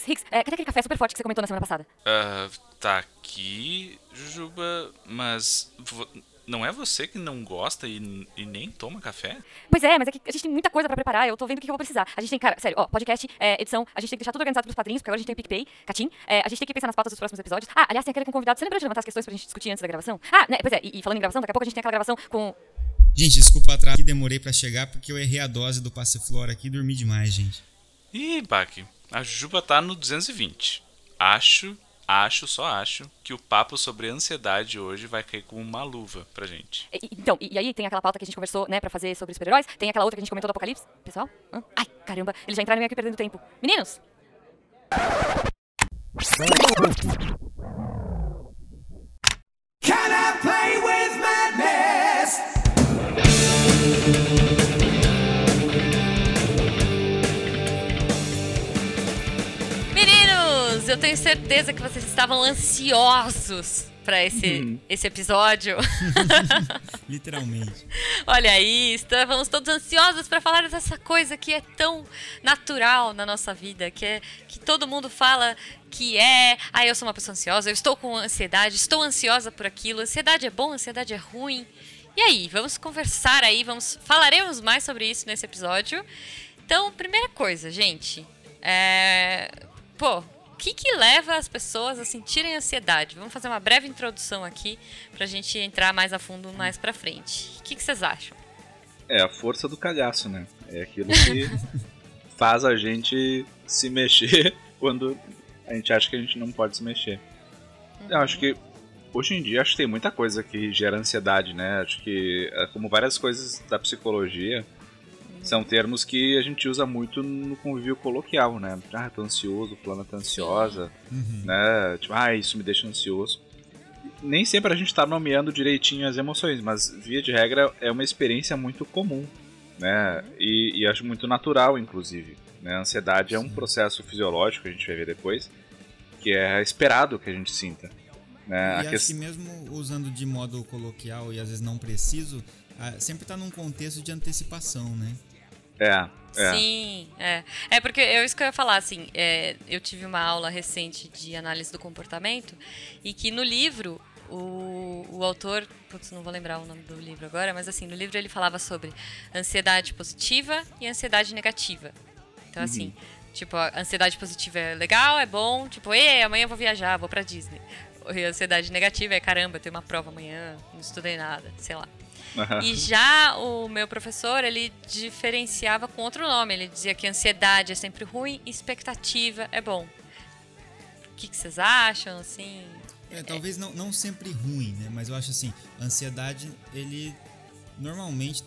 Hicks, Hicks, é, cadê aquele café super forte que você comentou na semana passada? Uh, tá aqui, Jujuba, mas não é você que não gosta e, e, nem toma café? Pois é, mas é que a gente tem muita coisa pra preparar, eu tô vendo o que eu vou precisar. A gente tem, cara, sério, ó, podcast, é, edição, a gente tem que deixar tudo organizado pros padrinhos, porque agora a gente tem o PicPay, Catim, é, a gente tem que pensar nas pautas dos próximos episódios. Ah, aliás, tem aquele com convidado, você lembra de levantar as questões pra gente discutir antes da gravação? Ah, né, pois é, e, e falando em gravação, daqui a pouco a gente tem aquela gravação com... Gente, desculpa atrás que demorei para chegar porque eu errei a dose do Passiflora aqui e dormi demais, gente. Ih, Baki, a Juba tá no 220. Acho acho, só acho, que o papo sobre ansiedade hoje vai cair como uma luva pra gente. E, então, e, e, aí tem aquela pauta que a gente conversou, né, pra fazer sobre super-heróis, tem aquela outra que a gente comentou do Apocalipse, pessoal? Hã? Ai, caramba, eles já entraram meio aqui perdendo tempo. Meninos! Can I play with tenho certeza que vocês estavam ansiosos para esse, uhum. esse episódio. Literalmente. Olha aí, estávamos todos ansiosos para falar dessa coisa que é tão natural na nossa vida, que é que todo mundo fala que é, ah, eu sou uma pessoa ansiosa, eu estou com ansiedade, estou ansiosa por aquilo. Ansiedade é bom, ansiedade é ruim. E aí, vamos conversar aí, vamos falaremos mais sobre isso nesse episódio. Então, primeira coisa, gente, é, pô, que, que leva as pessoas a sentirem ansiedade? Vamos fazer uma breve introdução aqui para a gente entrar mais a fundo mais para frente. O que, que vocês acham? É a força do cagaço, né? É aquilo que faz a gente se mexer quando a gente acha que a gente não pode se mexer. Uhum. Eu acho que hoje em dia acho que tem muita coisa que gera ansiedade, né? Acho que é como várias coisas da psicologia, são termos que a gente usa muito no convívio coloquial, né? Ah, tô ansioso, fulana tá ansiosa, uhum. né? Tipo, ah, isso me deixa ansioso. Nem sempre a gente tá nomeando direitinho as emoções, mas via de regra é uma experiência muito comum, né? E, e acho muito natural, inclusive. Né? A ansiedade Sim. é um processo fisiológico, a gente vai ver depois, que é esperado que a gente sinta. Né? E acho que mesmo usando de modo coloquial e às vezes não preciso, sempre está num contexto de antecipação, né? É, é. Sim, é. É porque eu isso que eu ia falar, assim, é, eu tive uma aula recente de análise do comportamento e que no livro o, o autor, putz, não vou lembrar o nome do livro agora, mas assim, no livro ele falava sobre ansiedade positiva e ansiedade negativa. Então, assim, uhum. tipo, a ansiedade positiva é legal, é bom, tipo, ei, amanhã eu vou viajar, vou pra Disney. E a ansiedade negativa é caramba, eu tenho uma prova amanhã, não estudei nada, sei lá. Uhum. E já o meu professor, ele diferenciava com outro nome. Ele dizia que ansiedade é sempre ruim e expectativa é bom. O que, que vocês acham, assim? É, talvez não, não sempre ruim, né? Mas eu acho assim, ansiedade, ele normalmente,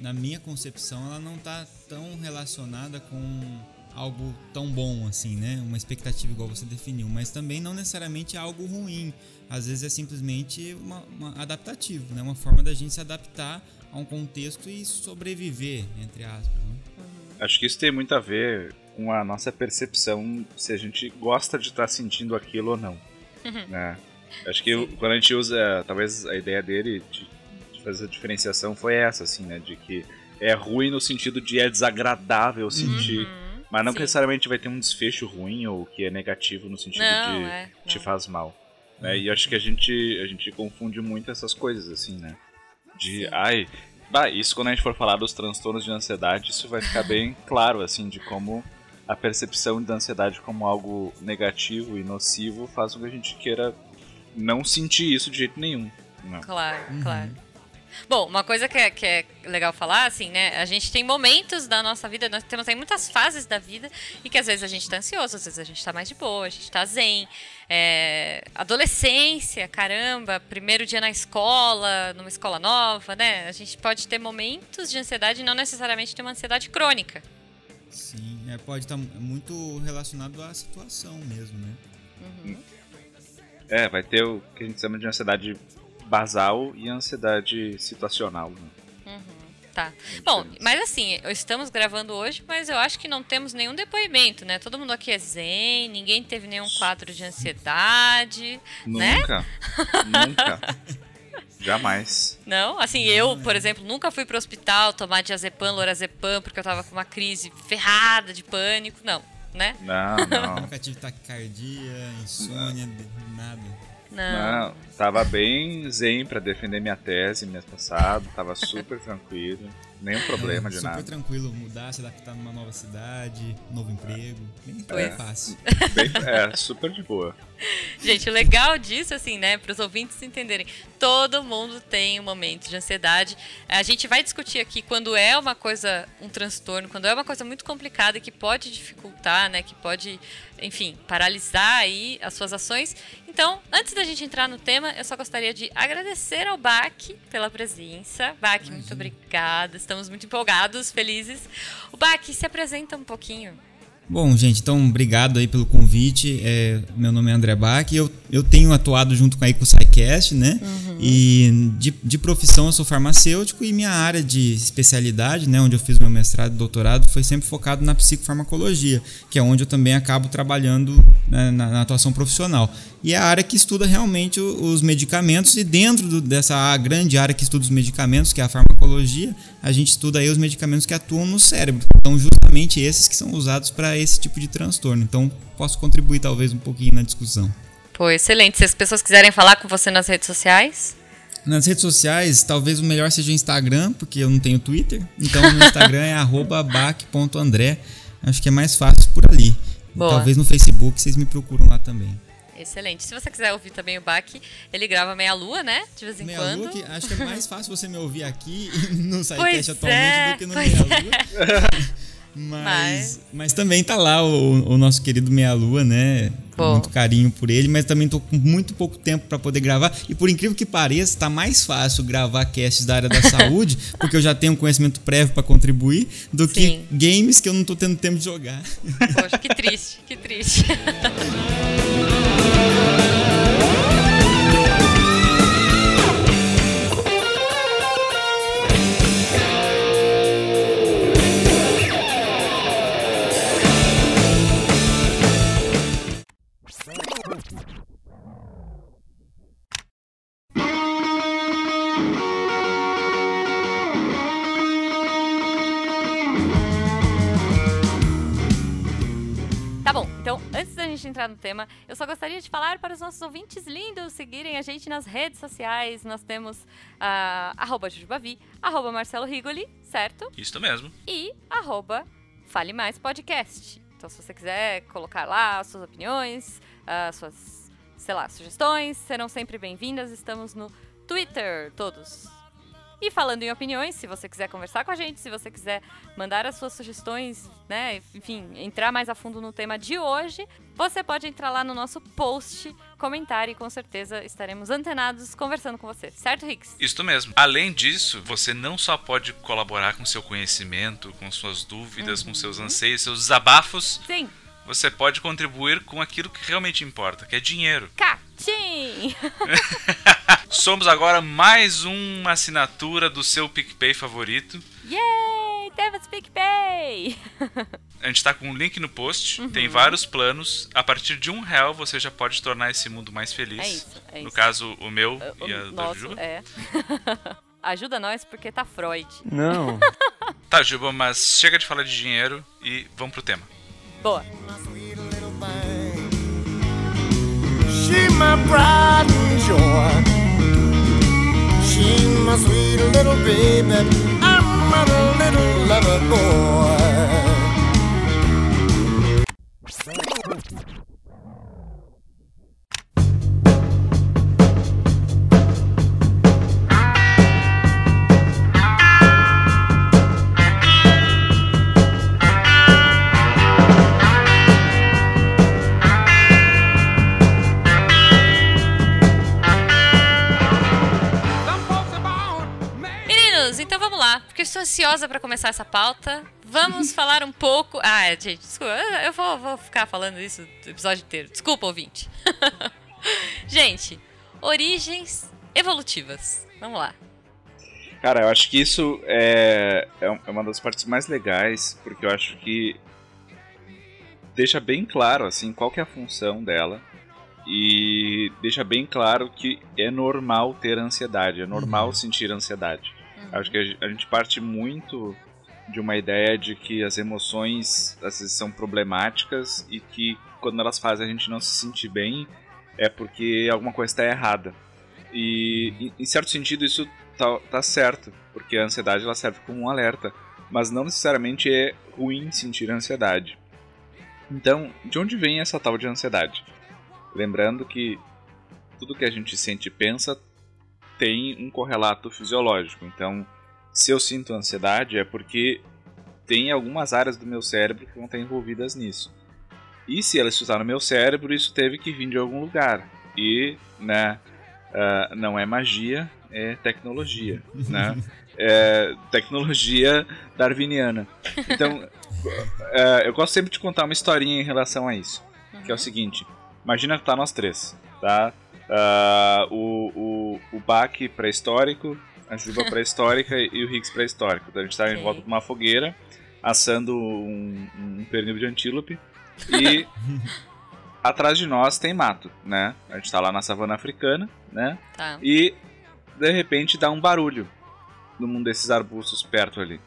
na minha concepção, ela não tá tão relacionada com algo tão bom assim, né? Uma expectativa igual você definiu, mas também não necessariamente algo ruim às vezes é simplesmente uma, uma adaptativo, né? Uma forma da gente se adaptar a um contexto e sobreviver, entre aspas. Né? Uhum. Acho que isso tem muito a ver com a nossa percepção se a gente gosta de estar sentindo aquilo ou não. Uhum. Né? Acho que Sim. quando a gente usa, talvez a ideia dele de, de fazer a diferenciação foi essa, assim, né? De que é ruim no sentido de é desagradável sentir. Uhum. Mas não Sim. necessariamente vai ter um desfecho ruim ou que é negativo no sentido não, de é, te faz mal. Né? E acho que a gente, a gente confunde muito essas coisas, assim, né? De, Sim. ai, bah, isso quando a gente for falar dos transtornos de ansiedade, isso vai ficar bem claro, assim, de como a percepção da ansiedade como algo negativo e nocivo faz com que a gente queira não sentir isso de jeito nenhum. Né? Claro, uhum. claro. Bom, uma coisa que é, que é legal falar, assim, né? A gente tem momentos da nossa vida, nós temos tem muitas fases da vida e que às vezes a gente tá ansioso, às vezes a gente tá mais de boa, a gente tá zen. É, adolescência, caramba, primeiro dia na escola, numa escola nova, né? A gente pode ter momentos de ansiedade e não necessariamente ter uma ansiedade crônica. Sim, é, pode estar tá muito relacionado à situação mesmo, né? Uhum. É, vai ter o que a gente chama de ansiedade basal e ansiedade situacional. Né? Uhum, tá. Bom, mas assim, estamos gravando hoje, mas eu acho que não temos nenhum depoimento, né? Todo mundo aqui é zen, ninguém teve nenhum quadro de ansiedade, né? Nunca. né? Nunca. Jamais. Não? Assim, eu, por exemplo, nunca fui pro hospital tomar diazepam, lorazepam, porque eu tava com uma crise ferrada de pânico. Não, né? Não, não. Nunca tive taquicardia, insônia, nada. Não. Não, tava bem zen pra defender minha tese mês passado, tava super tranquilo, nenhum problema É, de super nada. tranquilo mudar, se adaptar numa nova cidade, novo emprego. Bem Pois. fácil. Bem- é, super de boa. Gente, o legal disso, assim, né, para os ouvintes entenderem, todo mundo tem um momento de ansiedade. A gente vai discutir aqui quando é uma coisa, um transtorno, quando é uma coisa muito complicada que pode dificultar, né, que pode, enfim, paralisar aí as suas ações. Então, antes da gente entrar no tema, eu só gostaria de agradecer ao Bac pela presença. Bac, muito obrigada. Estamos muito empolgados, felizes. O Bac, se apresenta um pouquinho. Bom, gente, então obrigado aí pelo convite. É, meu nome é André Bach. Eu, eu tenho atuado junto com a EcoSciCast, né? E de, de profissão eu sou farmacêutico e minha área de especialidade, né, onde eu fiz meu mestrado e doutorado, foi sempre focado na psicofarmacologia, que é onde eu também acabo trabalhando né, na, na atuação profissional. E é a área que estuda realmente o- os medicamentos, e dentro do- dessa grande área que estuda os medicamentos, que é a farmacologia, a gente estuda aí os medicamentos que atuam no cérebro. Então, justamente esses que são usados para esse tipo de transtorno. Então, posso contribuir talvez um pouquinho na discussão. Pô, excelente. Se as pessoas quiserem falar com você nas redes sociais, Nas redes sociais, talvez o melhor seja o Instagram, porque eu não tenho Twitter. Então, no Instagram é arroba bac.andré. Acho que é mais fácil por ali. Boa. talvez no Facebook vocês me procuram lá também. Excelente. Se você quiser ouvir também o Bach, ele grava meia lua, né? De vez em Meia quando. Lua, que acho que é mais fácil você me ouvir aqui no SciCast atualmente é, do que no Meia Lua. Mas, Mas- mas também tá lá o, o nosso querido Meia Lua, né? Muito carinho por ele, mas também tô com muito pouco tempo para poder gravar. E por incrível que pareça, tá mais fácil gravar casts da área da saúde, porque eu já tenho um conhecimento prévio para contribuir, do Sim. que games que eu não tô tendo tempo de jogar. Poxa, que triste, que triste. Entrar no tema, eu só gostaria de falar para os nossos ouvintes lindos seguirem a gente nas redes sociais. Nós temos arroba Jujubavi, arroba Marcelo Rigoli, certo? Isso mesmo. E arroba Fale Mais Podcast. Então se você quiser colocar lá as suas opiniões, as suas, sei lá, sugestões, serão sempre bem-vindas. Estamos no Twitter, todos. E falando em opiniões, se você quiser conversar com a gente, se você quiser mandar as suas sugestões, né, enfim, entrar mais a fundo no tema de hoje, você pode entrar lá no nosso post, comentar e com certeza estaremos antenados conversando com você, certo, Rix? Isso mesmo. Além disso, você não só pode colaborar com seu conhecimento, com suas dúvidas, com seus anseios, seus desabafos, Sim, você pode contribuir com aquilo que realmente importa, que é dinheiro. Catim! Somos agora mais uma assinatura do seu PicPay favorito. Yay! Temos PicPay! A gente tá com um link no post, Uhum. tem vários planos. A partir de um real você já pode tornar esse mundo mais feliz. É isso, é no isso. caso, o meu O e a da nosso, Juba. é. Ajuda nós porque tá Freud. Não. Tá, Juba, mas chega de falar de dinheiro e vamos pro tema. Boa. She my pride and joy. She my sweet little baby. I'm a little lover boy. Ansiosa para começar essa pauta. Vamos falar um pouco. Ah, gente, desculpa, eu- vou, vou ficar falando isso o episódio inteiro. Desculpa, ouvinte. gente, origens evolutivas. Vamos lá. Cara, eu acho que isso é, é um- é uma das partes mais legais, porque eu acho que deixa bem claro assim qual que é a função dela e deixa bem claro que é normal ter ansiedade, é normal sentir ansiedade. Acho que a gen- a gente parte muito de uma ideia de que as emoções às vezes são problemáticas e que quando elas fazem a gente não se sentir bem é porque alguma coisa está errada. E em certo sentido isso tá, tá certo, porque a ansiedade ela serve como um alerta, mas não necessariamente é ruim sentir ansiedade. Então, de onde vem essa tal de ansiedade? Lembrando que tudo que a gente sente e pensa tem um correlato fisiológico. Então, se eu sinto ansiedade é porque tem algumas áreas do meu cérebro que vão estar envolvidas nisso. E se ela estudar no meu cérebro, isso teve que vir de algum lugar. E, né, uh, não é magia, é tecnologia, né? É tecnologia darwiniana. Então, uh, eu gosto sempre de contar uma historinha em relação a isso, uhum. que é o seguinte: imagina que tá nós três, tá? Uh, o, o, o Bach pré-histórico, a Juba pré-histórica e o Higgs pré-histórico. Então a gente está em volta de uma fogueira, assando um, um pernil de antílope e atrás de nós tem mato, né? A gente está lá na savana africana, né? Tá. E de repente dá um barulho num desses arbustos perto ali.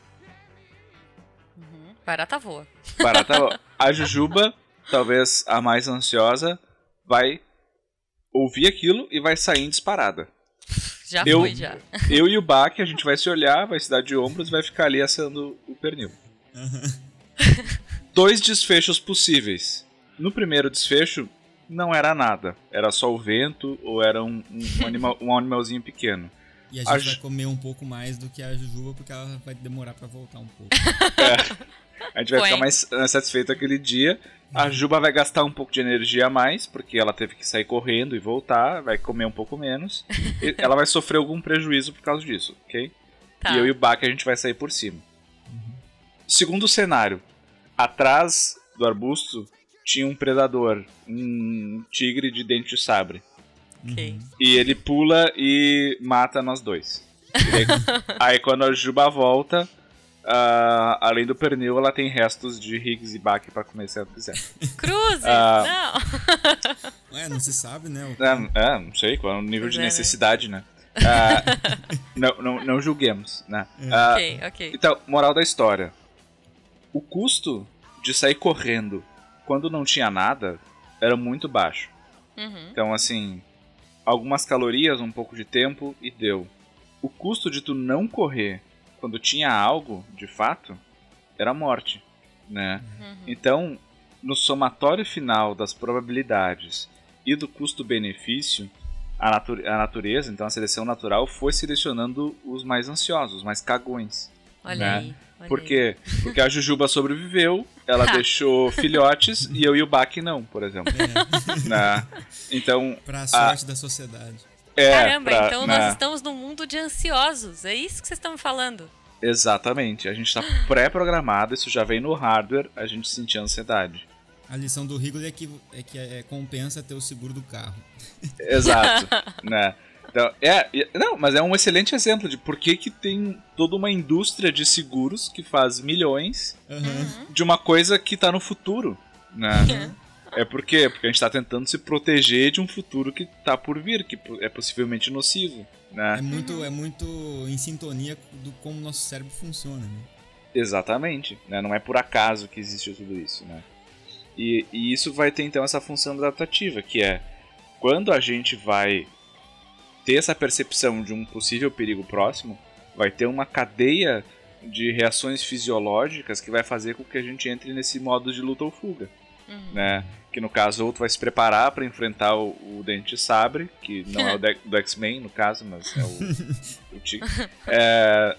Uhum. Barata voa. Barata voa. A Jujuba, talvez a mais ansiosa, vai ouvir aquilo e vai sair em disparada. Já eu, foi, já. Eu e o Bach, a gente vai se olhar, vai se dar de ombros e vai ficar ali assando o pernil. Dois desfechos possíveis. No primeiro desfecho, não era nada. Era só o vento ou era um, um, animal, um animalzinho pequeno. E a gente a vai comer um pouco mais do que a Jujuba porque ela vai demorar para voltar um pouco. É. A gente vai Foi. ficar mais satisfeito aquele dia. A Juba vai gastar um pouco de energia a mais, porque ela teve que sair correndo e voltar, vai comer um pouco menos. ela vai sofrer algum prejuízo por causa disso, ok? Tá. E eu e o Bak a gente vai sair por cima. Uhum. Segundo cenário, atrás do arbusto tinha um predador, um tigre de dente de sabre. Okay. E ele pula e mata nós dois. Aí, aí quando a Juba volta, Uh, além do pernil, ela tem restos de Higgs e Bach para comer se ela quiser. Cruzes! Uh, não! É, não se sabe, né? É, é, não sei qual é o nível pois de é, né? necessidade, né? né? Uh, não, não, não, julguemos, né? É. ok, ok. Então, moral da história. O custo de sair correndo quando não tinha nada era muito baixo. Uhum. Então, assim, algumas calorias, um pouco de tempo e deu. O custo de tu não correr quando tinha algo, de fato, era morte, né? Uhum. Então, no somatório final das probabilidades e do custo-benefício, a, natu a, natureza, então a seleção natural, foi selecionando os mais ansiosos, os mais cagões. Olha né? aí. Olha Por quê? Porque a Jujuba sobreviveu, ela deixou filhotes e eu e o Baki não, por exemplo. É. Né? Então. Pra sorte a... da sociedade. É, Caramba, pra, então nós estamos num mundo de ansiosos. É isso que vocês estão me falando. Exatamente. A gente está pré-programado, isso já vem no hardware, a gente sentir ansiedade. A lição do Rigoli é que, é que é, compensa ter o seguro do carro. Exato. né? Então, é, não, mas é um excelente exemplo de por que, que tem toda uma indústria de seguros que faz milhões uhum. de uma coisa que está no futuro. Né? Uhum. É por quê? Porque a gente está tentando se proteger de um futuro que está por vir, que é possivelmente nocivo. Né? É, muito, é muito em sintonia do como nosso cérebro funciona. Né? Exatamente. Né? Não é por acaso que existe tudo isso. Né? E, e isso vai ter então essa função adaptativa, que é quando a gente vai ter essa percepção de um possível perigo próximo, vai ter uma cadeia de reações fisiológicas que vai fazer com que a gente entre nesse modo de luta ou fuga. Uhum. Né? Que no caso, ou tu vai se preparar para enfrentar o, o Dente Sabre, que não é o do X-Men no caso, mas é o, o Tigre. É,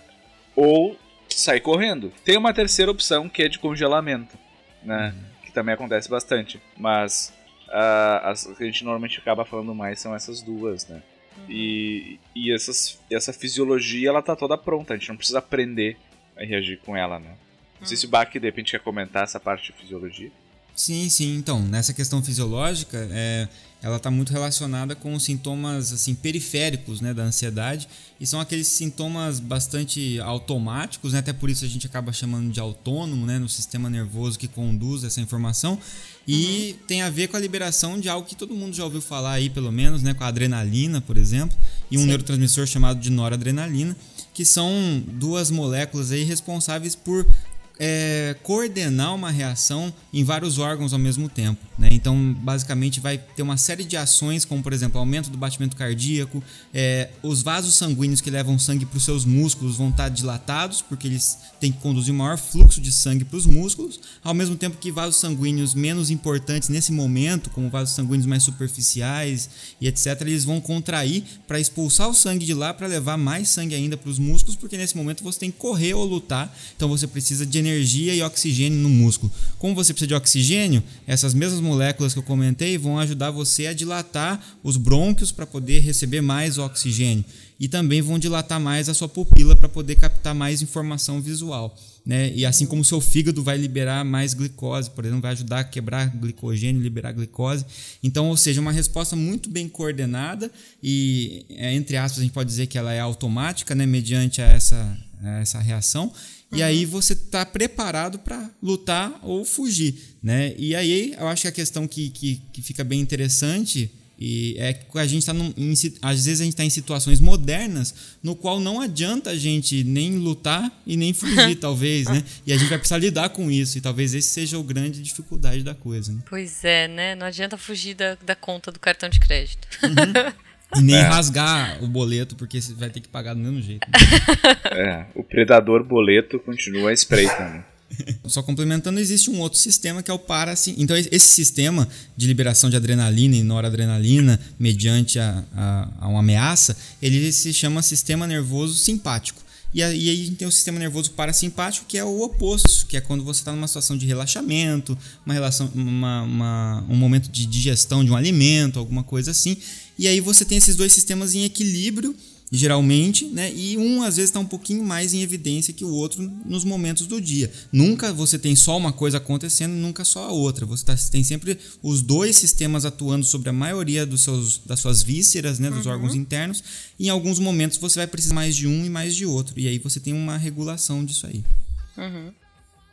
ou sair correndo. Tem uma terceira opção que é de congelamento, né? Uhum. Que também acontece bastante. Mas uh, as que a gente normalmente acaba falando mais são essas duas, né? Uhum. E, e essas, essa fisiologia ela tá toda pronta, a gente não precisa aprender a reagir com ela, né? Não sei se o uhum. Bach de repente quer comentar essa parte de fisiologia. Sim, sim. Então, nessa questão fisiológica, é, ela está muito relacionada com os sintomas assim periféricos né, da ansiedade e são aqueles sintomas bastante automáticos, né, até por isso a gente acaba chamando de autônomo né, no sistema nervoso que conduz essa informação e uhum. tem a ver com a liberação de algo que todo mundo já ouviu falar aí, pelo menos, né, com a adrenalina, por exemplo, e um Sim. neurotransmissor chamado de noradrenalina que são duas moléculas aí responsáveis por é, coordenar uma reação em vários órgãos ao mesmo tempo. Né? Então, basicamente, vai ter uma série de ações, como por exemplo, aumento do batimento cardíaco, é, os vasos sanguíneos que levam sangue para os seus músculos vão estar dilatados, porque eles têm que conduzir maior fluxo de sangue para os músculos, ao mesmo tempo que vasos sanguíneos menos importantes nesse momento, como vasos sanguíneos mais superficiais e etc., eles vão contrair para expulsar o sangue de lá para levar mais sangue ainda para os músculos, porque nesse momento você tem que correr ou lutar, então você precisa de energia e oxigênio no músculo. Como você precisa de oxigênio, essas mesmas moléculas que eu comentei vão ajudar você a dilatar os brônquios para poder receber mais oxigênio e também vão dilatar mais a sua pupila para poder captar mais informação visual. Né? E assim como o seu fígado vai liberar mais glicose, por exemplo, vai ajudar a quebrar glicogênio, liberar glicose. Então, ou seja, uma resposta muito bem coordenada e, é, entre aspas, a gente pode dizer que ela é automática, né? mediante essa, essa reação. E uhum. aí você está preparado para lutar ou fugir, né? E aí eu acho que a questão que, que, que fica bem interessante e é que a gente está às vezes a gente está em situações modernas no qual não adianta a gente nem lutar e nem fugir, talvez, né? E a gente vai precisar lidar com isso. E talvez esse seja o grande dificuldade da coisa. Né? Pois é, né? Não adianta fugir da, da conta do cartão de crédito. Uhum. E nem é. rasgar o boleto, porque você vai ter que pagar do mesmo jeito. Né? É, o predador boleto continua espreitando. Né? Só complementando, existe um outro sistema que é o parasim. Então, esse sistema de liberação de adrenalina e noradrenalina mediante a, a, a uma ameaça, ele se chama sistema nervoso simpático. E aí a gente tem o sistema nervoso parasimpático, que é o oposto, que é quando você está numa situação de relaxamento, uma relação, uma, uma, um momento de digestão de um alimento, alguma coisa assim. E aí você tem esses dois sistemas em equilíbrio, geralmente, né? E um às vezes está um pouquinho mais em evidência que o outro nos momentos do dia. Nunca você tem só uma coisa acontecendo, nunca só a outra. Você tá, tem sempre os dois sistemas atuando sobre a maioria dos seus, das suas vísceras, né? Dos uhum. órgãos internos. E em alguns momentos você vai precisar mais de um e mais de outro. E aí você tem uma regulação disso aí. Uhum.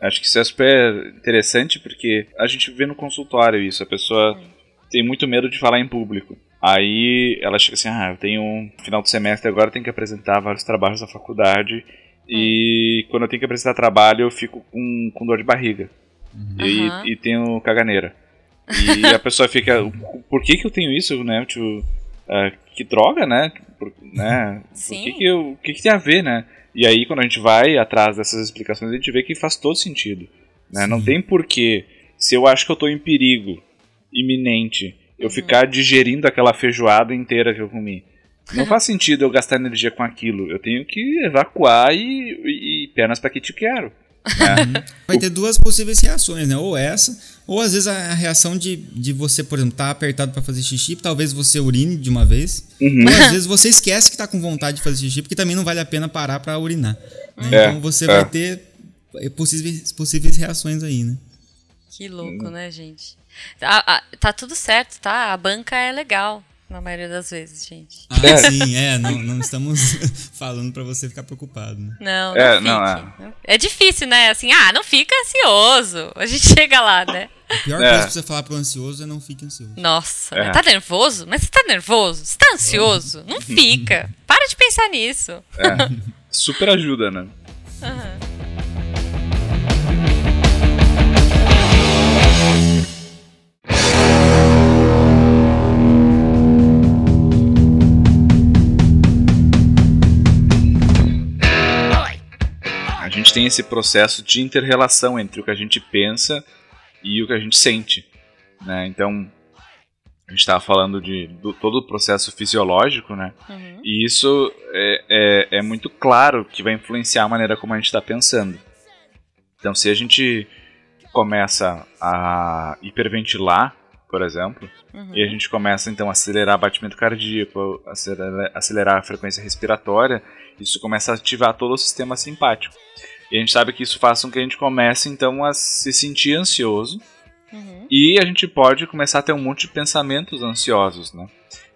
Acho que isso é super interessante porque a gente vê no consultório isso. A pessoa uhum. tem muito medo de falar em público. Aí ela chega assim, ah, eu tenho um final de semestre agora, tenho que apresentar vários trabalhos da faculdade. E hum. quando eu tenho que apresentar trabalho, eu fico com, com dor de barriga. Uhum. E, e, tenho caganeira. E a pessoa fica, por que que eu tenho isso, né? Tipo, uh, que droga, né? Por, né? Sim. Por que que, eu, o que que tem a ver, né? E aí, quando a gente vai atrás dessas explicações, a gente vê que faz todo sentido. Né? Não tem porquê, se eu acho que eu estou em perigo iminente eu ficar digerindo aquela feijoada inteira que eu comi. Não faz sentido eu gastar energia com aquilo. Eu tenho que evacuar e, e, e pernas para que te quero. Né? Vai ter duas possíveis reações, né? Ou essa, ou às vezes a reação de, de você, por exemplo, estar tá apertado para fazer xixi, talvez você urine de uma vez. Uhum. Ou às vezes você esquece que tá com vontade de fazer xixi, porque também não vale a pena parar para urinar. Né? É, então você é. vai ter possíveis, possíveis reações aí, né? Que louco, uhum. né, gente? Tá, tá tudo certo, tá? A banca é legal. Na maioria das vezes, gente. Ah, é. sim, é. Não, não estamos falando para você ficar preocupado. Né? Não, não, é, não é. é difícil, né? Assim, ah, não fica ansioso. A gente chega lá, né? A pior é. coisa pra você falar pro ansioso é não fique ansioso. Nossa, é. tá nervoso? Mas você tá nervoso? Você tá ansioso? Não fica. Para de pensar nisso. É. Super ajuda, né? Uhum. Tem esse processo de interrelação entre o que a gente pensa e o que a gente sente. Né? Então, a gente estava falando de do, todo o processo fisiológico, né? Uhum. E isso é, é, é, muito claro que vai influenciar a maneira como a gente está pensando. Então, se a gente começa a hiperventilar, por exemplo, uhum. e a gente começa então a acelerar o batimento cardíaco, acelerar, acelerar a frequência respiratória, isso começa a ativar todo o sistema simpático. E a gente sabe que isso faz com que a gente comece então a se sentir ansioso. Uhum. E a gente pode começar a ter um monte de pensamentos ansiosos, né?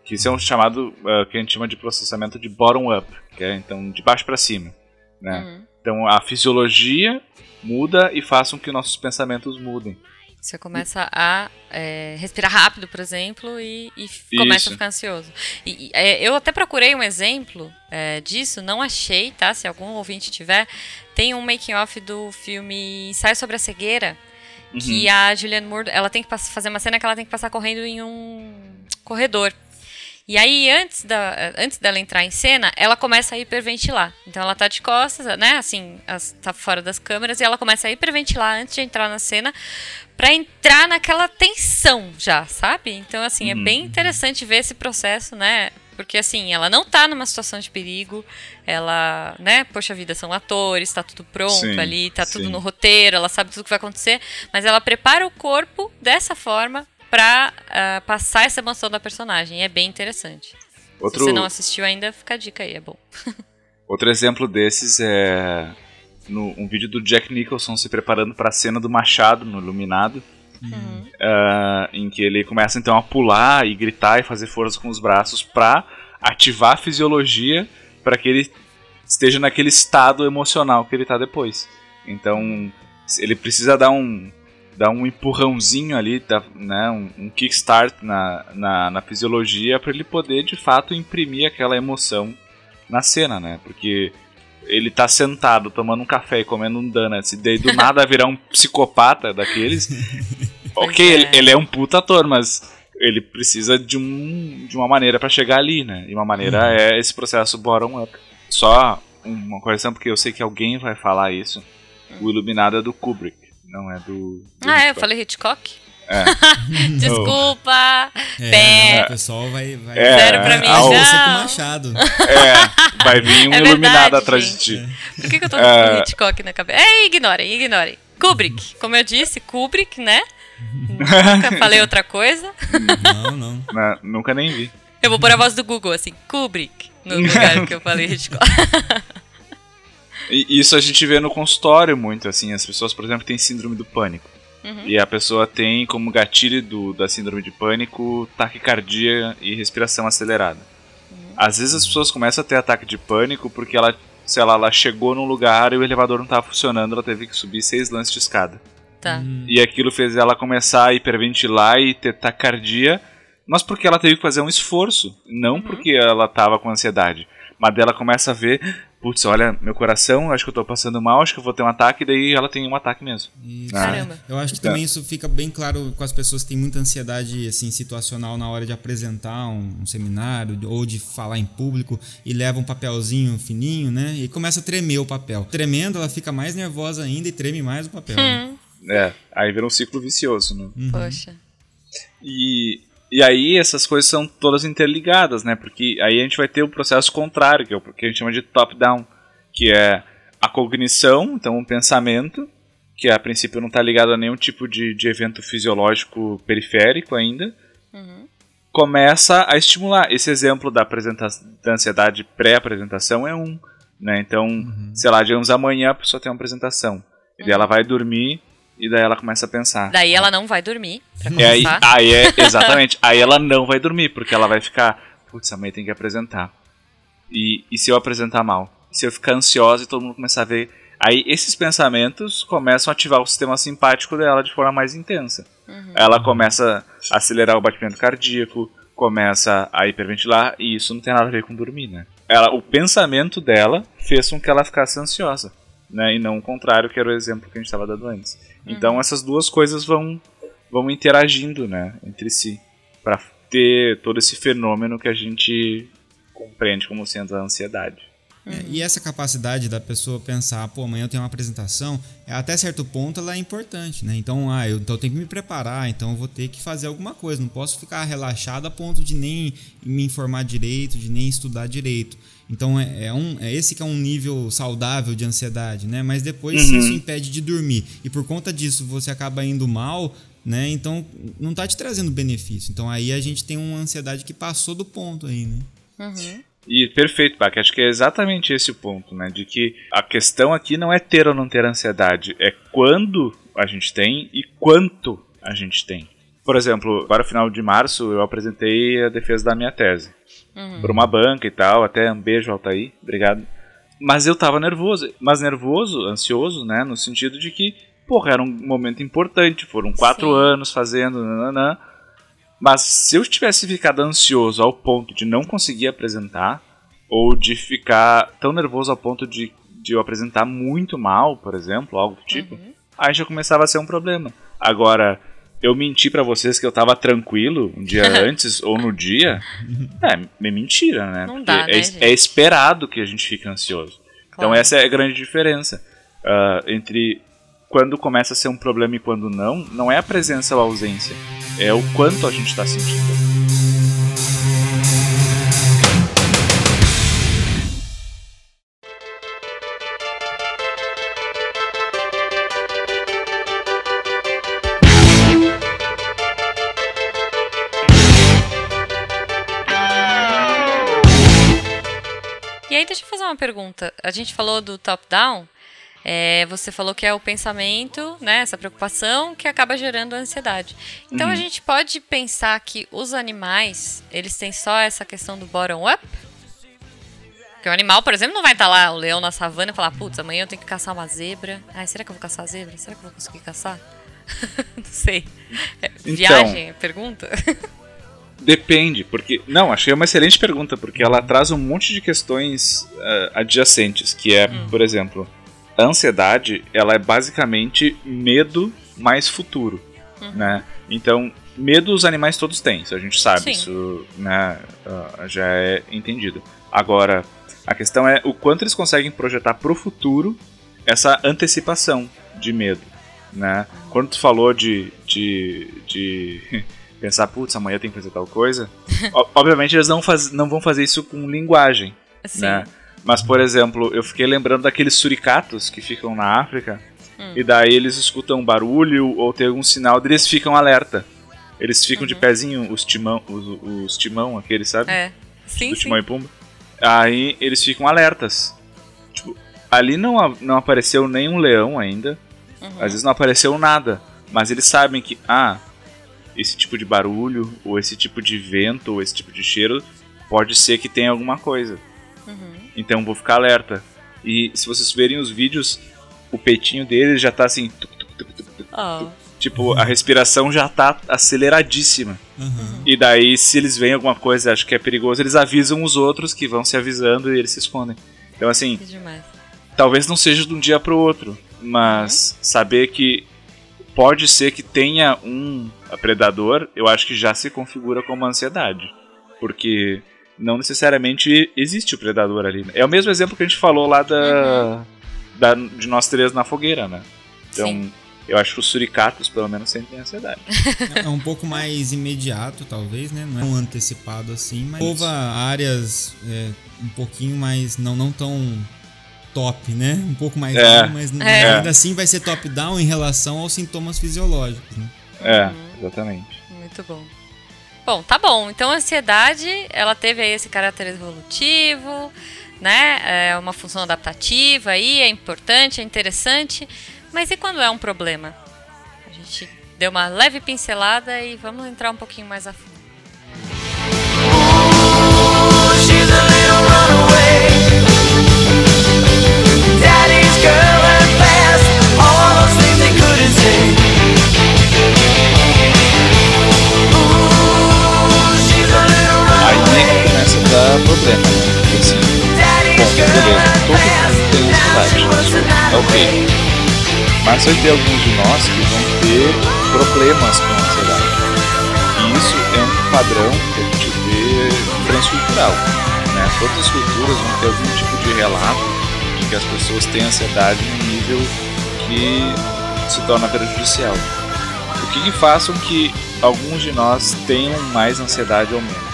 Que isso é um chamado uh, que a gente chama de processamento de bottom up, que é então de baixo para cima, né? Uhum. Então a fisiologia muda e faz com que nossos pensamentos mudem. Você começa a é, respirar rápido, por exemplo, e, e começa Isso. a ficar ansioso. E, e, é, eu até procurei um exemplo é, disso, não achei, tá? Se algum ouvinte tiver, tem um making off do filme Ensaio sobre a cegueira, que a Julianne Moore, ela tem que fazer uma cena que ela tem que passar correndo em um corredor. E aí, antes, da, antes dela entrar em cena, ela começa a hiperventilar. Então ela tá de costas, né? Assim, as- tá fora das câmeras, e ela começa a hiperventilar antes de entrar na cena pra entrar naquela tensão já, sabe? Então, assim, é bem interessante ver esse processo, né? Porque, assim, ela não tá numa situação de perigo, ela, né? Poxa vida, são atores, tá tudo pronto Sim, ali, tá tudo sim. no roteiro, ela sabe tudo que vai acontecer, mas ela prepara o corpo dessa forma pra ah, passar essa emoção da personagem. E é bem interessante. Outro, Se você não assistiu ainda, fica a dica aí, é bom. outro exemplo desses é no, um vídeo do Jack Nicholson se preparando para a cena do machado no Iluminado, Ah, em que ele começa então a pular e gritar e fazer força com os braços para ativar a fisiologia para que ele esteja naquele estado emocional que ele tá depois. Então ele precisa dar um dar um empurrãozinho ali, dar, né, um, um kickstart na, na, na fisiologia para ele poder de fato imprimir aquela emoção na cena, né? Porque ele tá sentado tomando um café e comendo um donuts e daí do nada virar um psicopata daqueles. ok, é. ele, ele é um puta ator, mas ele precisa de, um, de uma maneira pra chegar ali, né? E uma maneira é esse processo bottom-up. Só uma correção, porque eu sei que alguém vai falar isso. O Iluminado é do Kubrick, não é do. do Ah, é? Eu Hitchcock. falei Hitchcock? É. Desculpa! É, Pé. não, o pessoal vai. vai É, Zero pra mim, ao- Você com não. machado. É, vai vir um É Iluminado verdade, atrás gente. de ti. Por que, que eu tô É. com Hitchcock na cabeça? É, ignorem, ignorem. Kubrick. Como eu disse, Kubrick, né? Nunca falei outra coisa. Não, não. Na- nunca nem vi. Eu vou pôr a voz do Google, assim, Kubrick, no lugar que eu falei Hitchcock. E isso a gente vê no consultório muito, assim, as pessoas, por exemplo, têm síndrome do pânico. Uhum. E a pessoa tem como gatilho do, da síndrome de pânico taquicardia e respiração acelerada. Às vezes as pessoas começam a ter ataque de pânico porque ela, sei lá, ela chegou num lugar e o elevador não estava funcionando, ela teve que subir seis lances de escada. Tá. E aquilo fez ela começar a hiperventilar e ter taquicardia, mas porque ela teve que fazer um esforço, não porque ela estava com ansiedade. Mas daí ela começa a ver, putz, olha, meu coração, acho que eu tô passando mal, acho que eu vou ter um ataque, e daí ela tem um ataque mesmo. Isso. Caramba. Eu acho que também isso fica bem claro com as pessoas que têm muita ansiedade assim situacional na hora de apresentar um, um seminário ou de falar em público e leva um papelzinho fininho, né? E começa a tremer o papel. Tremendo, ela fica mais nervosa ainda e treme mais o papel. né? Hum, É, aí vira um ciclo vicioso, né? Poxa. E, e aí essas coisas são todas interligadas, né? Porque aí a gente vai ter o processo contrário, que é o que a gente chama de top-down, que é a cognição, então um pensamento, que a princípio não está ligado a nenhum tipo de, de evento fisiológico periférico ainda, Uhum. começa a estimular. Esse exemplo da, da ansiedade pré-apresentação é um. Né? Então, sei lá, digamos, amanhã a pessoa tem uma apresentação. E daí ela vai dormir e daí ela começa a pensar. Daí ela não vai dormir, pra aí, aí é, exatamente. aí ela não vai dormir, porque ela vai ficar, putz, amanhã tem que apresentar. E, e se eu apresentar mal? E se eu ficar ansiosa e todo mundo começar a ver. Aí esses pensamentos começam a ativar o sistema simpático dela de forma mais intensa. Ela começa a acelerar o batimento cardíaco, começa a hiperventilar, e isso não tem nada a ver com dormir, né? Ela, o pensamento dela fez com que ela ficasse ansiosa, né? E não o contrário, que era o exemplo que a gente estava dando antes. Então essas duas coisas vão, vão interagindo, né, entre si, para ter todo esse fenômeno que a gente compreende como sendo a ansiedade. É, e essa capacidade da pessoa pensar, pô, amanhã eu tenho uma apresentação, é, até certo ponto ela é importante, né? Então, ah, eu, então eu tenho que me preparar, então eu vou ter que fazer alguma coisa, não posso ficar relaxado a ponto de nem me informar direito, de nem estudar direito. Então é, é um, é esse que é um nível saudável de ansiedade, né? Mas depois se isso impede de dormir e por conta disso você acaba indo mal, né? Então não tá te trazendo benefício. Então aí a gente tem uma ansiedade que passou do ponto aí, né? Uhum. E perfeito, Bach. Acho que é exatamente esse o ponto, né? De que a questão aqui não é ter ou não ter ansiedade, é quando a gente tem e quanto a gente tem. Por exemplo, agora final de março eu apresentei a defesa da minha tese Uhum. para uma banca e tal. Até um beijo, Altair, obrigado. Mas eu tava nervoso, mas nervoso, ansioso, né? No sentido de que, porra, era um momento importante, foram quatro Sim. anos fazendo, nananã. Mas se eu tivesse ficado ansioso ao ponto de não conseguir apresentar, ou de ficar tão nervoso ao ponto de, de eu apresentar muito mal, por exemplo, algo do tipo, Uhum. aí já começava a ser um problema. Agora, eu menti pra vocês que eu tava tranquilo um dia antes ou no dia, é, é mentira, né? Não Porque dá, é, né, gente? é esperado que a gente fique ansioso. Então Claro. essa é a grande diferença ah, entre quando começa a ser um problema e quando não. Não é a presença ou a ausência, é o quanto a gente está sentindo. E aí, deixa eu fazer uma pergunta. A gente falou do top-down. É, você falou que é o pensamento, né, essa preocupação que acaba gerando a ansiedade. Então a gente pode pensar que os animais, eles têm só essa questão do bottom-up? Porque o animal, por exemplo, não vai estar lá, o leão na savana e falar, putz, amanhã eu tenho que caçar uma zebra. Ai, será que eu vou caçar a zebra? Será que eu vou conseguir caçar? não sei. É, Então. Viagem, pergunta? Depende, porque. Não, achei uma excelente pergunta, porque ela traz um monte de questões ah, adjacentes, que é, por exemplo, a ansiedade, ela é basicamente medo mais futuro, né? Então, medo os animais todos têm, isso a gente sabe, Sim. isso né, ah, já é entendido. Agora, a questão é o quanto eles conseguem projetar pro futuro essa antecipação de medo, né? Quando tu falou de, de, de pensar, putz, amanhã tem que fazer tal coisa, obviamente eles não, faz, não vão fazer isso com linguagem, Assim, né? Mas, por exemplo, eu fiquei lembrando daqueles suricatos que ficam na África, Hum. e daí eles escutam um barulho ou tem algum sinal, daí eles ficam alerta. Eles ficam de pezinho, os timão, os, os timão, aqueles, sabe? É. Sim. Timão e Pumba. Aí eles ficam alertas. Tipo, ali não, não apareceu nenhum leão ainda. Uhum. Às vezes não apareceu nada. Mas eles sabem que, ah, esse tipo de barulho, ou esse tipo de vento, ou esse tipo de cheiro, pode ser que tenha alguma coisa. Uhum. Então vou ficar alerta. E se vocês verem os vídeos, o peitinho deles já tá assim. tuc, tuc, tuc, tuc, tuc. Oh. Tipo, a respiração já tá aceleradíssima. Aham. E daí, se eles veem alguma coisa acho que é perigoso, eles avisam os outros que vão se avisando e eles se escondem. Então, assim, Que demais. talvez não seja de um dia pro outro, mas saber que pode ser que tenha um predador, eu acho que já se configura como ansiedade. Porque não necessariamente existe o predador ali. É o mesmo exemplo que a gente falou lá da, da- de nós três na fogueira, né? Então, Sim. eu acho que os suricatos, pelo menos, sentem ansiedade. É um pouco mais imediato, talvez, né? Não é tão antecipado assim, mas houve áreas é, um pouquinho mais. Não, não tão top, né? Um pouco mais É. down, mas É. ainda assim vai ser top-down em relação aos sintomas fisiológicos, né? É, exatamente. Muito bom. Bom, tá bom. Então a ansiedade, ela teve aí esse caráter evolutivo, né? É uma função adaptativa aí, é importante, é interessante. Mas e quando é um problema? A gente deu uma leve pincelada e vamos entrar um pouquinho mais a fundo. She's a little runaway. Daddy's girl problema, Assim, bom, beleza, todo mundo tem to É ok. Mas vai ter alguns de nós que vão ter problemas com a ansiedade. E isso é um padrão que a gente vê transcultural. Né? Todas as culturas vão ter algum tipo de relato em que as pessoas têm ansiedade num nível que se torna prejudicial. O que, que com que alguns de nós tenham mais ansiedade ou menos?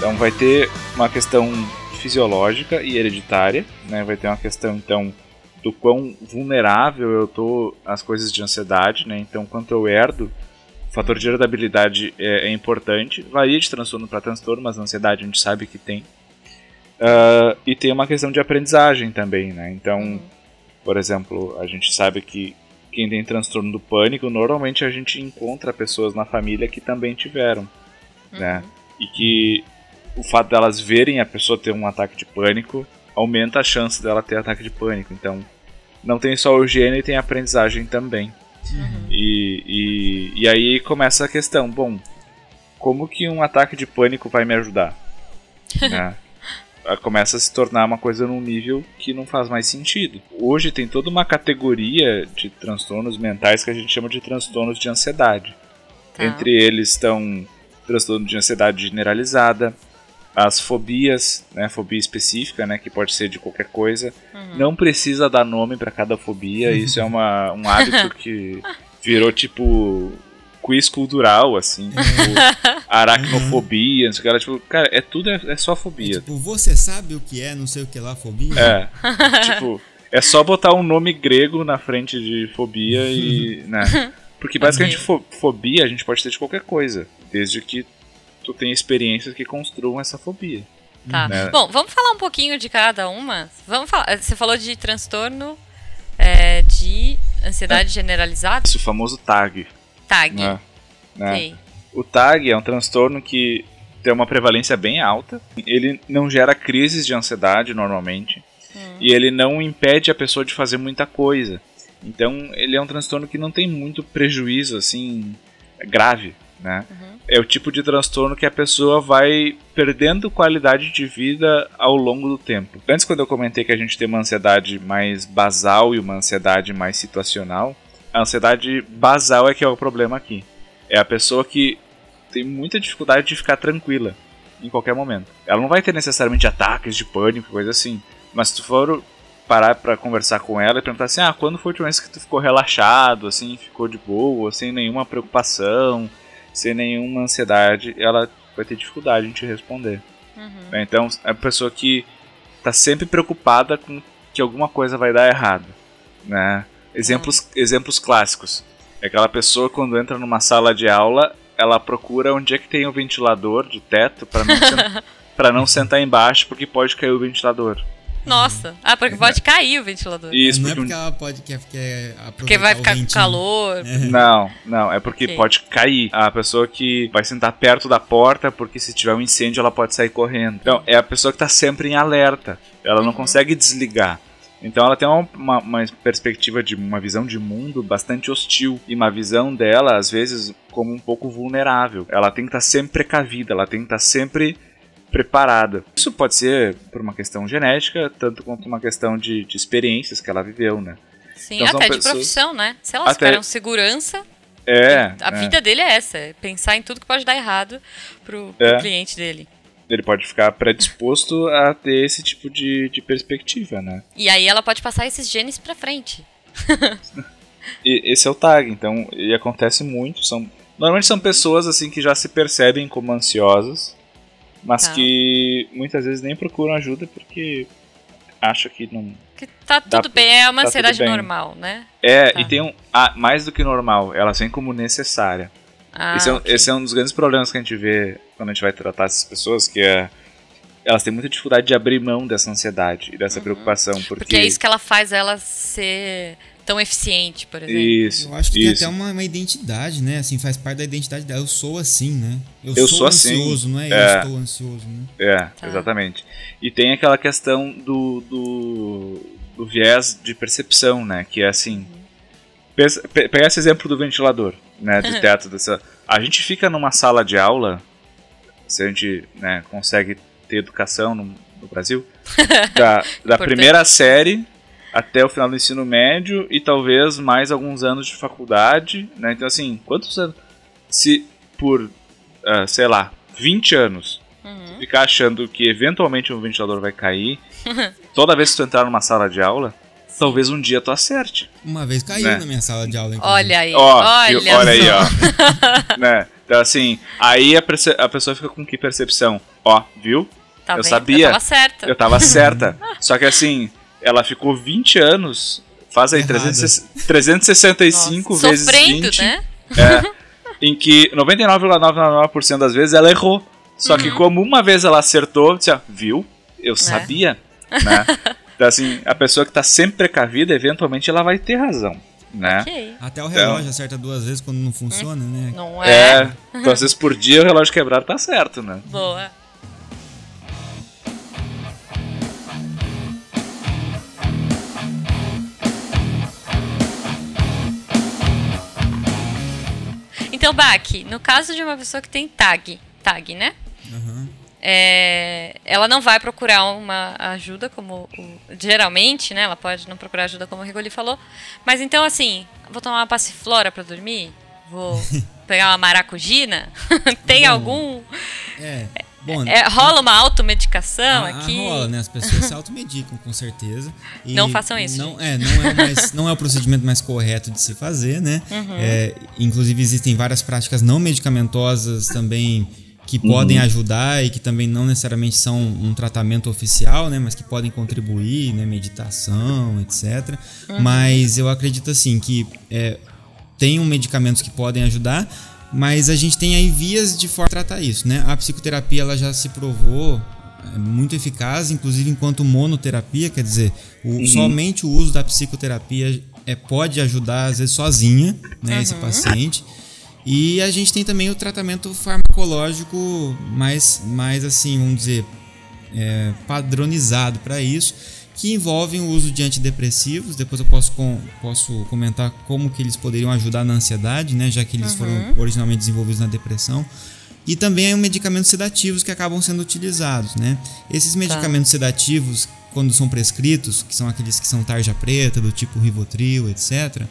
Então vai ter uma questão fisiológica e hereditária, né? Vai ter uma questão então do quão vulnerável eu tô às coisas de ansiedade, né? Então quanto eu herdo, o fator de heredabilidade é, é importante. Varia de transtorno para transtorno, mas a ansiedade a gente sabe que tem. Ah, e tem uma questão de aprendizagem também, né? Então, por exemplo, a gente sabe que quem tem transtorno do pânico, normalmente a gente encontra pessoas na família que também tiveram, né? E que o fato delas verem a pessoa ter um ataque de pânico aumenta a chance dela ter ataque de pânico. Então, não tem só o gene, tem a aprendizagem também. E, e, e aí começa a questão, bom, como que um ataque de pânico vai me ajudar? né? Ah, Começa a se tornar uma coisa num nível que não faz mais sentido. Hoje tem toda uma categoria de transtornos mentais que a gente chama de transtornos de ansiedade. Tá. Entre eles estão transtorno de ansiedade generalizada, as fobias, né, fobia específica, né, que pode ser de qualquer coisa. Não precisa dar nome para cada fobia, isso é uma, um hábito que virou tipo quiz cultural, assim, tipo, aracnofobia, não sei o que, lá, tipo, cara, é tudo é, é só fobia. Tipo, você sabe o que é, não sei o que lá, fobia? É, tipo, é só botar um nome grego na frente de fobia e, né? Porque basicamente fo- fobia a gente pode ter de qualquer coisa, desde que tu tenha experiências que construam essa fobia. Tá. Né? Bom, vamos falar um pouquinho de cada uma. Vamos falar. Você falou de transtorno é, de ansiedade generalizada? Esse famoso TAG, TAG. né? né? Ok. O TAG é um transtorno que tem uma prevalência bem alta. Ele não gera crises de ansiedade normalmente. E ele não impede a pessoa de fazer muita coisa. Então, ele é um transtorno que não tem muito prejuízo, assim, grave, né? É o tipo de transtorno que a pessoa vai perdendo qualidade de vida ao longo do tempo. Antes, quando eu comentei que a gente tem uma ansiedade mais basal e uma ansiedade mais situacional, a ansiedade basal é que é o problema aqui. É a pessoa que tem muita dificuldade de ficar tranquila em qualquer momento. Ela não vai ter necessariamente ataques de pânico, coisa assim. Mas se tu for parar pra conversar com ela e perguntar assim, ah, quando foi a última vez que tu ficou relaxado, assim, ficou de boa, sem nenhuma preocupação, sem nenhuma ansiedade, ela vai ter dificuldade em te responder. Né, Então, é a pessoa que tá sempre preocupada com que alguma coisa vai dar errado, né? Exemplos, exemplos clássicos. É aquela pessoa quando entra numa sala de aula, ela procura onde é que tem o ventilador de teto para não, sen- não sentar embaixo porque pode cair o ventilador. Nossa. Ah, porque pode cair o ventilador. Isso, não é porque um- porque ela pode quer, quer Porque vai ficar com calor. Não, não, é porque Ok. pode cair. A pessoa que vai sentar perto da porta, porque se tiver um incêndio ela pode sair correndo. Então, é a pessoa que tá sempre em alerta. Ela não consegue desligar. Então ela tem uma, uma, uma perspectiva de uma visão de mundo bastante hostil e uma visão dela às vezes como um pouco vulnerável. Ela tem que estar sempre precavida, ela tem que estar sempre preparada. Isso pode ser por uma questão genética, tanto quanto uma questão de, de experiências que ela viveu, né? Sim, Então até de pessoas- profissão, né? Se elas Até- segurança, É. a né? vida dele é essa. É pensar em tudo que pode dar errado pro, pro É. cliente dele. ele pode ficar predisposto a ter esse tipo de, de perspectiva, né? E aí ela pode passar esses genes pra frente. E esse é o tag, então, e acontece muito, são normalmente são pessoas assim que já se percebem como ansiosas, mas Tá. que muitas vezes nem procuram ajuda porque acham que não Que tá tudo bem, é uma tá ansiedade normal, né? é, Tá. e tem um ah, mais do que normal, elas vêm como necessária. Ah, esse, é, um- ok. esse é um dos grandes problemas que a gente vê quando a gente vai tratar essas pessoas, que é elas têm muita dificuldade de abrir mão dessa ansiedade e dessa preocupação, porque, Uhum. Porque é isso que ela faz ela ser tão eficiente, por exemplo. isso, Eu acho que tem isso. até uma, uma identidade, né? Assim, faz parte da identidade dela. Eu sou assim, né? Eu, Eu sou, sou assim. ansioso, não é, É. eu estou ansioso, né? É, Tá. exatamente. E tem aquela questão do, do, do viés de percepção, né? Que é assim. pensa- pe- Pegar esse exemplo do ventilador, né? Do teto dessa. A gente fica numa sala de aula, se a gente né, consegue ter educação no, no Brasil, da, da primeira série até o final do ensino médio e talvez mais alguns anos de faculdade, né? Então assim, quantos anos? Se por, ah, sei lá, 20 anos Uhum. ficar achando que eventualmente um ventilador vai cair, toda vez que tu entrar numa sala de aula, talvez um dia tu acerte. Uma vez caiu Né? na minha sala de aula, inclusive. Olha aí, Ó, olha, viu? olha aí, ó. né? Então assim, aí a, a pessoa fica com que percepção? Ó, viu? Tá Eu vendo? sabia. Eu tava certa. Eu tava certa. Só que assim, ela ficou 20 anos, faz aí Errada. 360 365 Nossa, vezes Sofrendo, 20, né? É, em que 99,99% das vezes ela errou. Só Uhum. que como uma vez ela acertou, disse, ó, viu? É. Eu sabia, né? Então assim, a pessoa que tá sempre precavida, eventualmente ela vai ter razão, né? Ok. Até o Então- relógio acerta duas vezes quando não funciona, né? Não é? É, então às vezes por dia o relógio quebrado tá certo, né? Boa. No caso de uma pessoa que tem tag, tag, né? Aham. É, ela não vai procurar uma ajuda, como o- geralmente, né? Ela pode não procurar ajuda, como o Rigoli falou. Mas então, assim, vou tomar uma passiflora pra dormir? Vou pegar uma maracujina? tem algum. É. Bom, é, rola uma automedicação Ah, aqui? rola, né? As pessoas se automedicam, com certeza. E Não façam isso, Não é, não é, o mais- não é o procedimento mais correto de se fazer, né? Uhum. É, inclusive, existem várias práticas não medicamentosas também que podem ajudar e que também não necessariamente são um tratamento oficial, né? Mas que podem contribuir, né? Meditação, etc. Uhum. Mas eu acredito, assim, que é, tem medicamentos que podem ajudar, mas a gente tem aí vias de forma de tratar isso, né? A psicoterapia ela já se provou é, muito eficaz, inclusive enquanto monoterapia, quer dizer, o- somente o uso da psicoterapia é, pode ajudar, às vezes, sozinha, né, esse paciente. E a gente tem também o tratamento farmacológico mais, mais assim, vamos dizer, é, padronizado para isso, que envolvem o uso de antidepressivos. Depois eu posso, com- posso comentar como que eles poderiam ajudar na ansiedade, né, já que eles foram originalmente desenvolvidos na depressão. E também medicamentos sedativos que acabam sendo utilizados, né? Esses medicamentos sedativos, quando são prescritos, que são aqueles que são tarja preta, do tipo Rivotril, etc.,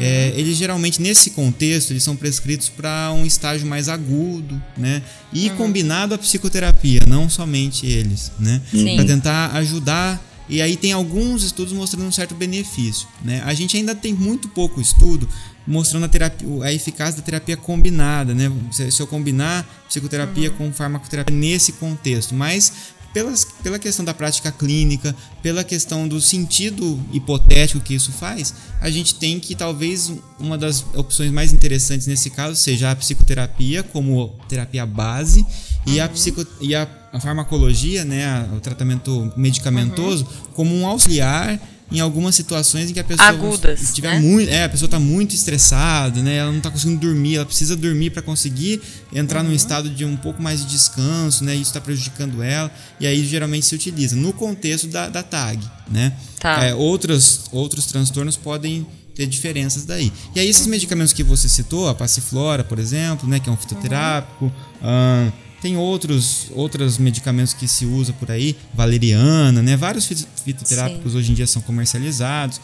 é, eles geralmente, nesse contexto, eles são prescritos para um estágio mais agudo, né? E combinado à psicoterapia, não somente eles, né? Para tentar ajudar. E aí tem alguns estudos mostrando um certo benefício, né? A gente ainda tem muito pouco estudo mostrando a, terapia, a eficácia da terapia combinada, né? Se, se eu combinar psicoterapia com farmacoterapia nesse contexto, mas pelas, pela questão da prática clínica, pela questão do sentido hipotético que isso faz, a gente tem que talvez uma das opções mais interessantes nesse caso seja a psicoterapia como terapia base e a, psico, e a, a farmacologia, né, o tratamento medicamentoso, como um auxiliar em algumas situações em que a pessoa Agudas, tiver né? muito, é, a pessoa está muito estressada, né? Ela não está conseguindo dormir, ela precisa dormir para conseguir entrar Uhum. num estado de um pouco mais de descanso, né? Isso está prejudicando ela e aí geralmente se utiliza no contexto da, da tag, né? Tá. É, outros outros transtornos podem ter diferenças daí. E aí esses medicamentos que você citou, a passiflora, por exemplo, né, que é um fitoterápico, ahn, tem outros outros medicamentos que se usa por aí, valeriana, né? Vários fito- fitoterápicos hoje em dia são comercializados.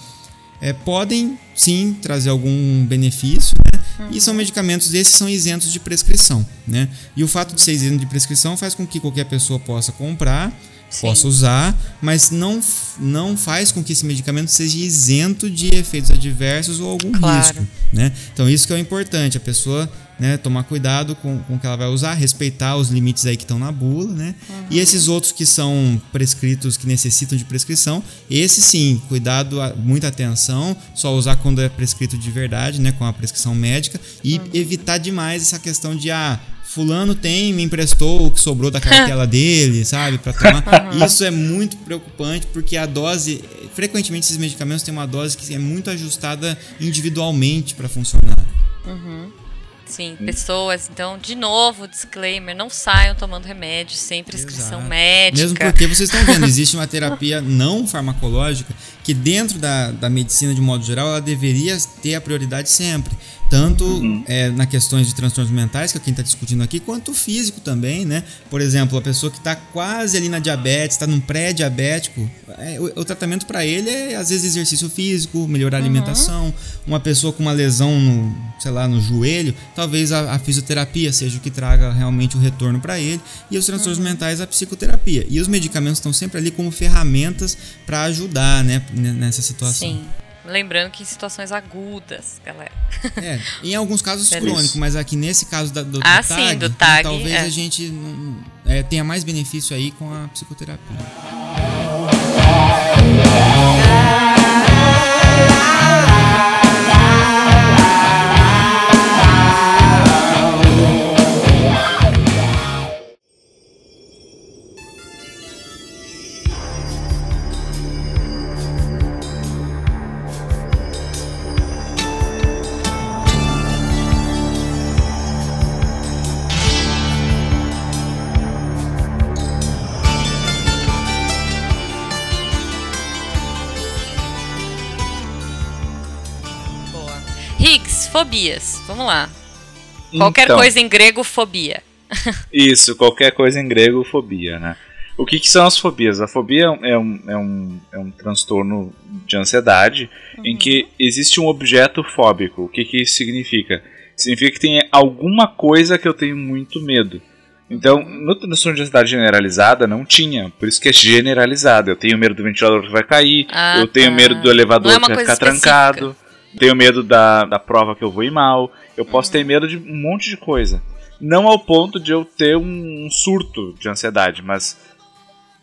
É, podem sim trazer algum benefício, né? E são medicamentos esses são isentos de prescrição, né? E o fato de ser isento de prescrição faz com que qualquer pessoa possa comprar, Sim. possa usar, mas não, não faz com que esse medicamento seja isento de efeitos adversos ou algum Claro. risco, né? Então isso que é o importante, a pessoa né, tomar cuidado com, com o que ela vai usar, respeitar os limites aí que estão na bula, né? E esses outros que são prescritos, que necessitam de prescrição, esse sim, cuidado, muita atenção, só usar quando é prescrito de verdade, né, com a prescrição médica e evitar demais essa questão de ah, fulano tem, me emprestou o que sobrou da cartela dele, sabe, para tomar. Isso é muito preocupante porque a dose, frequentemente esses medicamentos têm uma dose que é muito ajustada individualmente para funcionar. Sim, pessoas, então, de novo, disclaimer, não saiam tomando remédio sem prescrição Exato. médica. Mesmo porque vocês estão vendo, existe uma terapia não farmacológica que dentro da, da medicina de modo geral ela deveria ter a prioridade sempre. Tanto é, na questões de transtornos mentais, que é quem está discutindo aqui, quanto físico também, né? Por exemplo, a pessoa que está quase ali na diabetes, está num pré-diabético, é, o, o tratamento para ele é às vezes exercício físico, melhorar a alimentação. Uma pessoa com uma lesão no, sei lá, no joelho, talvez a, a fisioterapia seja o que traga realmente o retorno para ele. E os transtornos mentais, a psicoterapia. E os medicamentos estão sempre ali como ferramentas para ajudar, né, nessa situação. Sim. Lembrando que em situações agudas, galera. É, em alguns casos Beleza. crônicos, mas aqui nesse caso da, do, do Ah, TAG, sim, do né, TAG, talvez é. a gente não- é, tenha mais benefício aí com a psicoterapia. Boa. Fobias. Vamos lá. Qualquer Então, coisa em grego, fobia. Isso, qualquer coisa em grego, fobia, né? O que, que são as fobias? A fobia é um, é um, é um transtorno de ansiedade em que existe um objeto fóbico. O que, que isso significa? Significa que tem alguma coisa que eu tenho muito medo. Então, no transtorno de ansiedade generalizada não tinha, por isso que é generalizado. Eu tenho medo do ventilador que vai cair, Ah, eu tenho tá. medo do elevador é que vai ficar trancado, tenho medo da, da prova que eu vou ir mal, eu posso ter medo de um monte de coisa. Não ao ponto de eu ter um, um surto de ansiedade, mas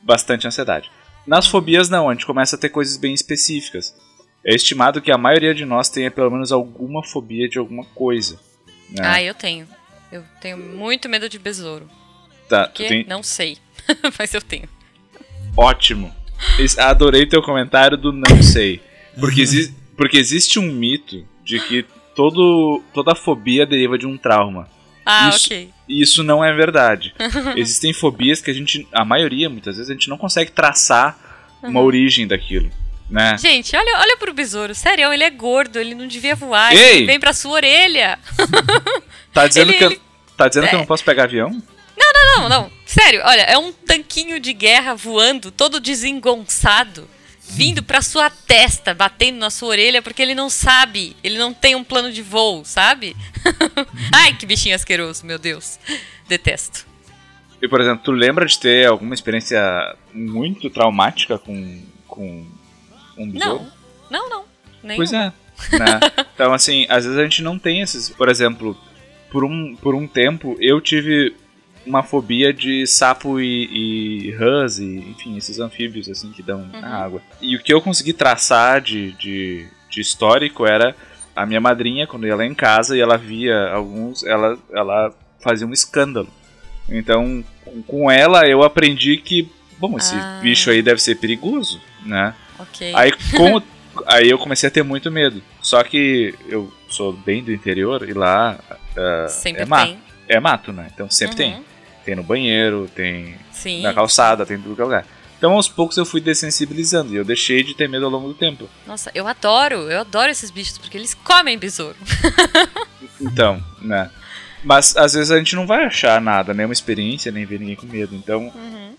bastante ansiedade. Nas fobias, não, a gente começa a ter coisas bem específicas. É estimado que a maioria de nós tenha pelo menos alguma fobia de alguma coisa. né? Ah, eu tenho. Eu tenho muito medo de besouro. Tá, tu Que? tem- Não sei. Mas eu tenho. Ótimo. Adorei teu comentário do não sei. Porque, exi- porque existe um mito de que todo, toda fobia deriva de um trauma. Ah, Isso- ok. E isso não é verdade. Existem fobias que a gente, a maioria, muitas vezes, a gente não consegue traçar uma origem daquilo. Né? Gente, olha, olha pro besouro. Sério, ele é gordo, ele não devia voar. Ei! Ele vem pra sua orelha. Tá dizendo, Ele- que, eu, ele- tá dizendo que eu É. não posso pegar avião? Não, não. Sério, olha, é um tanquinho de guerra voando, todo desengonçado, vindo pra sua testa, batendo na sua orelha, porque ele não sabe, ele não tem um plano de voo, sabe? Ai, que bichinho asqueroso, meu Deus. Detesto. E, por exemplo, tu lembra de ter alguma experiência muito traumática com, com um besouro? Não, não, não. Nenhum. Pois é. né? Então, assim, às vezes a gente não tem esses. Por exemplo, por um, por um tempo eu tive uma fobia de sapo e, e rãs, e, enfim, esses anfíbios assim que dão Uhum. na água. E o que eu consegui traçar de, de, de histórico era a minha madrinha, quando ia lá em casa e ela via alguns, ela, ela fazia um escândalo. Então, com- ela eu aprendi que, bom, esse Ah. bicho aí deve ser perigoso, né? Ok. Aí, com aí eu comecei a ter muito medo. Só que eu sou bem do interior e lá Sempre é mato. tem. É mato, né? Então sempre. Uhum. Tem no banheiro, tem Sim. na calçada, tem em tudo que é lugar. Então aos poucos eu fui dessensibilizando e eu deixei de ter medo ao longo do tempo. Nossa, eu adoro, eu adoro esses bichos, porque eles comem besouro. Então, né? Mas às vezes a gente não vai achar nada, nenhuma experiência, nem ver ninguém com medo. Então Uhum.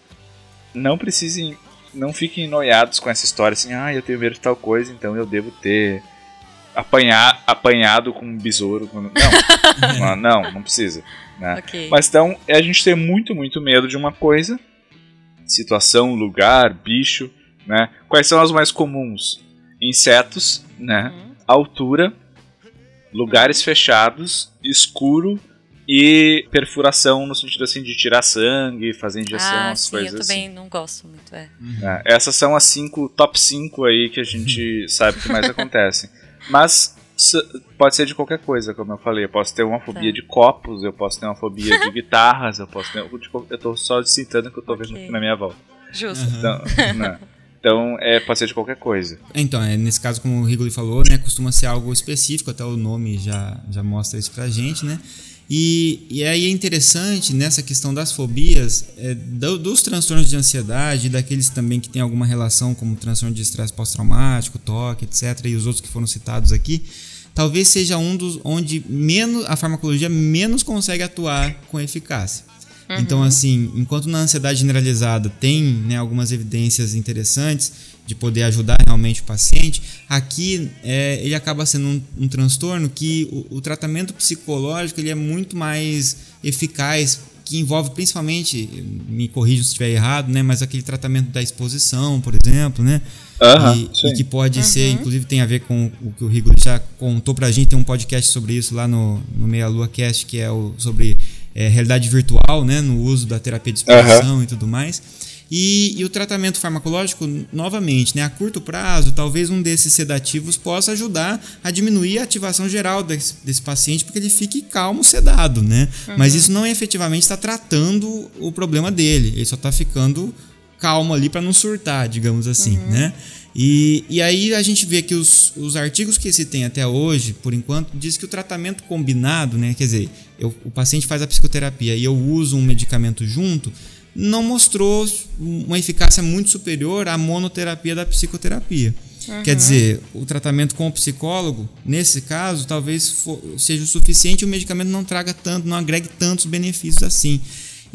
não precisem, não fiquem noiados com essa história assim, ah, eu tenho medo de tal coisa, então eu devo ter apanhar, apanhado com um besouro. quando-" Não, não, não, não precisa. Né? Ok. Mas então é a gente ter muito, muito medo de uma coisa, situação, lugar, bicho, né? Quais são as mais comuns? Insetos, né? Uhum. Altura, lugares fechados, escuro e perfuração no sentido assim de tirar sangue, fazer injeção, ah, as sim, coisas eu assim. também não gosto muito, é. né? Essas são as cinco, top 5 aí que a gente sabe que mais acontecem. Mas pode ser de qualquer coisa, como eu falei. Eu posso ter uma fobia Tá. de copos, eu posso ter uma fobia de guitarras, eu posso ter. Eu tô só citando o que eu tô vendo Ok. aqui na minha volta. Justo. Então, né? Então, é, pode ser de qualquer coisa. Então, é, nesse caso, como o Rigoli falou, né, costuma ser algo específico, até o nome já, já mostra isso pra gente, né? E, e aí é interessante nessa questão das fobias, é, do- dos transtornos de ansiedade, daqueles também que tem alguma relação, como transtorno de estresse pós-traumático, toque, etc., e os outros que foram citados aqui, talvez seja um dos onde menos a farmacologia menos consegue atuar com eficácia. Então, assim, enquanto na ansiedade generalizada tem né, algumas evidências interessantes de poder ajudar realmente o paciente, aqui é, ele acaba sendo um, um transtorno que o, o tratamento psicológico ele é muito mais eficaz, que envolve principalmente, me corrija se estiver errado, né, mas aquele tratamento da exposição, por exemplo, né? Aham, e, e que pode ser, inclusive tem a ver com o que o Rigoli já contou pra gente, tem um podcast sobre isso lá no, no Meia Lua Cast, que é o, sobre é, realidade virtual, né, no uso da terapia de exposição e tudo mais. E, e o tratamento farmacológico, novamente, né, a curto prazo, talvez um desses sedativos possa ajudar a diminuir a ativação geral desse, desse paciente, porque ele fique calmo, sedado, né? Mas isso não efetivamente está tratando o problema dele, ele só está ficando calmo ali para não surtar, digamos assim, né? E, e aí a gente vê que os, os artigos que se tem até hoje, por enquanto, diz que o tratamento combinado, né? Quer dizer, eu- o paciente faz a psicoterapia e eu uso um medicamento junto, não mostrou uma eficácia muito superior à monoterapia da psicoterapia. Quer dizer, o tratamento com o psicólogo, nesse caso, talvez fo- seja o suficiente e o medicamento não traga tanto, não agregue tantos benefícios assim.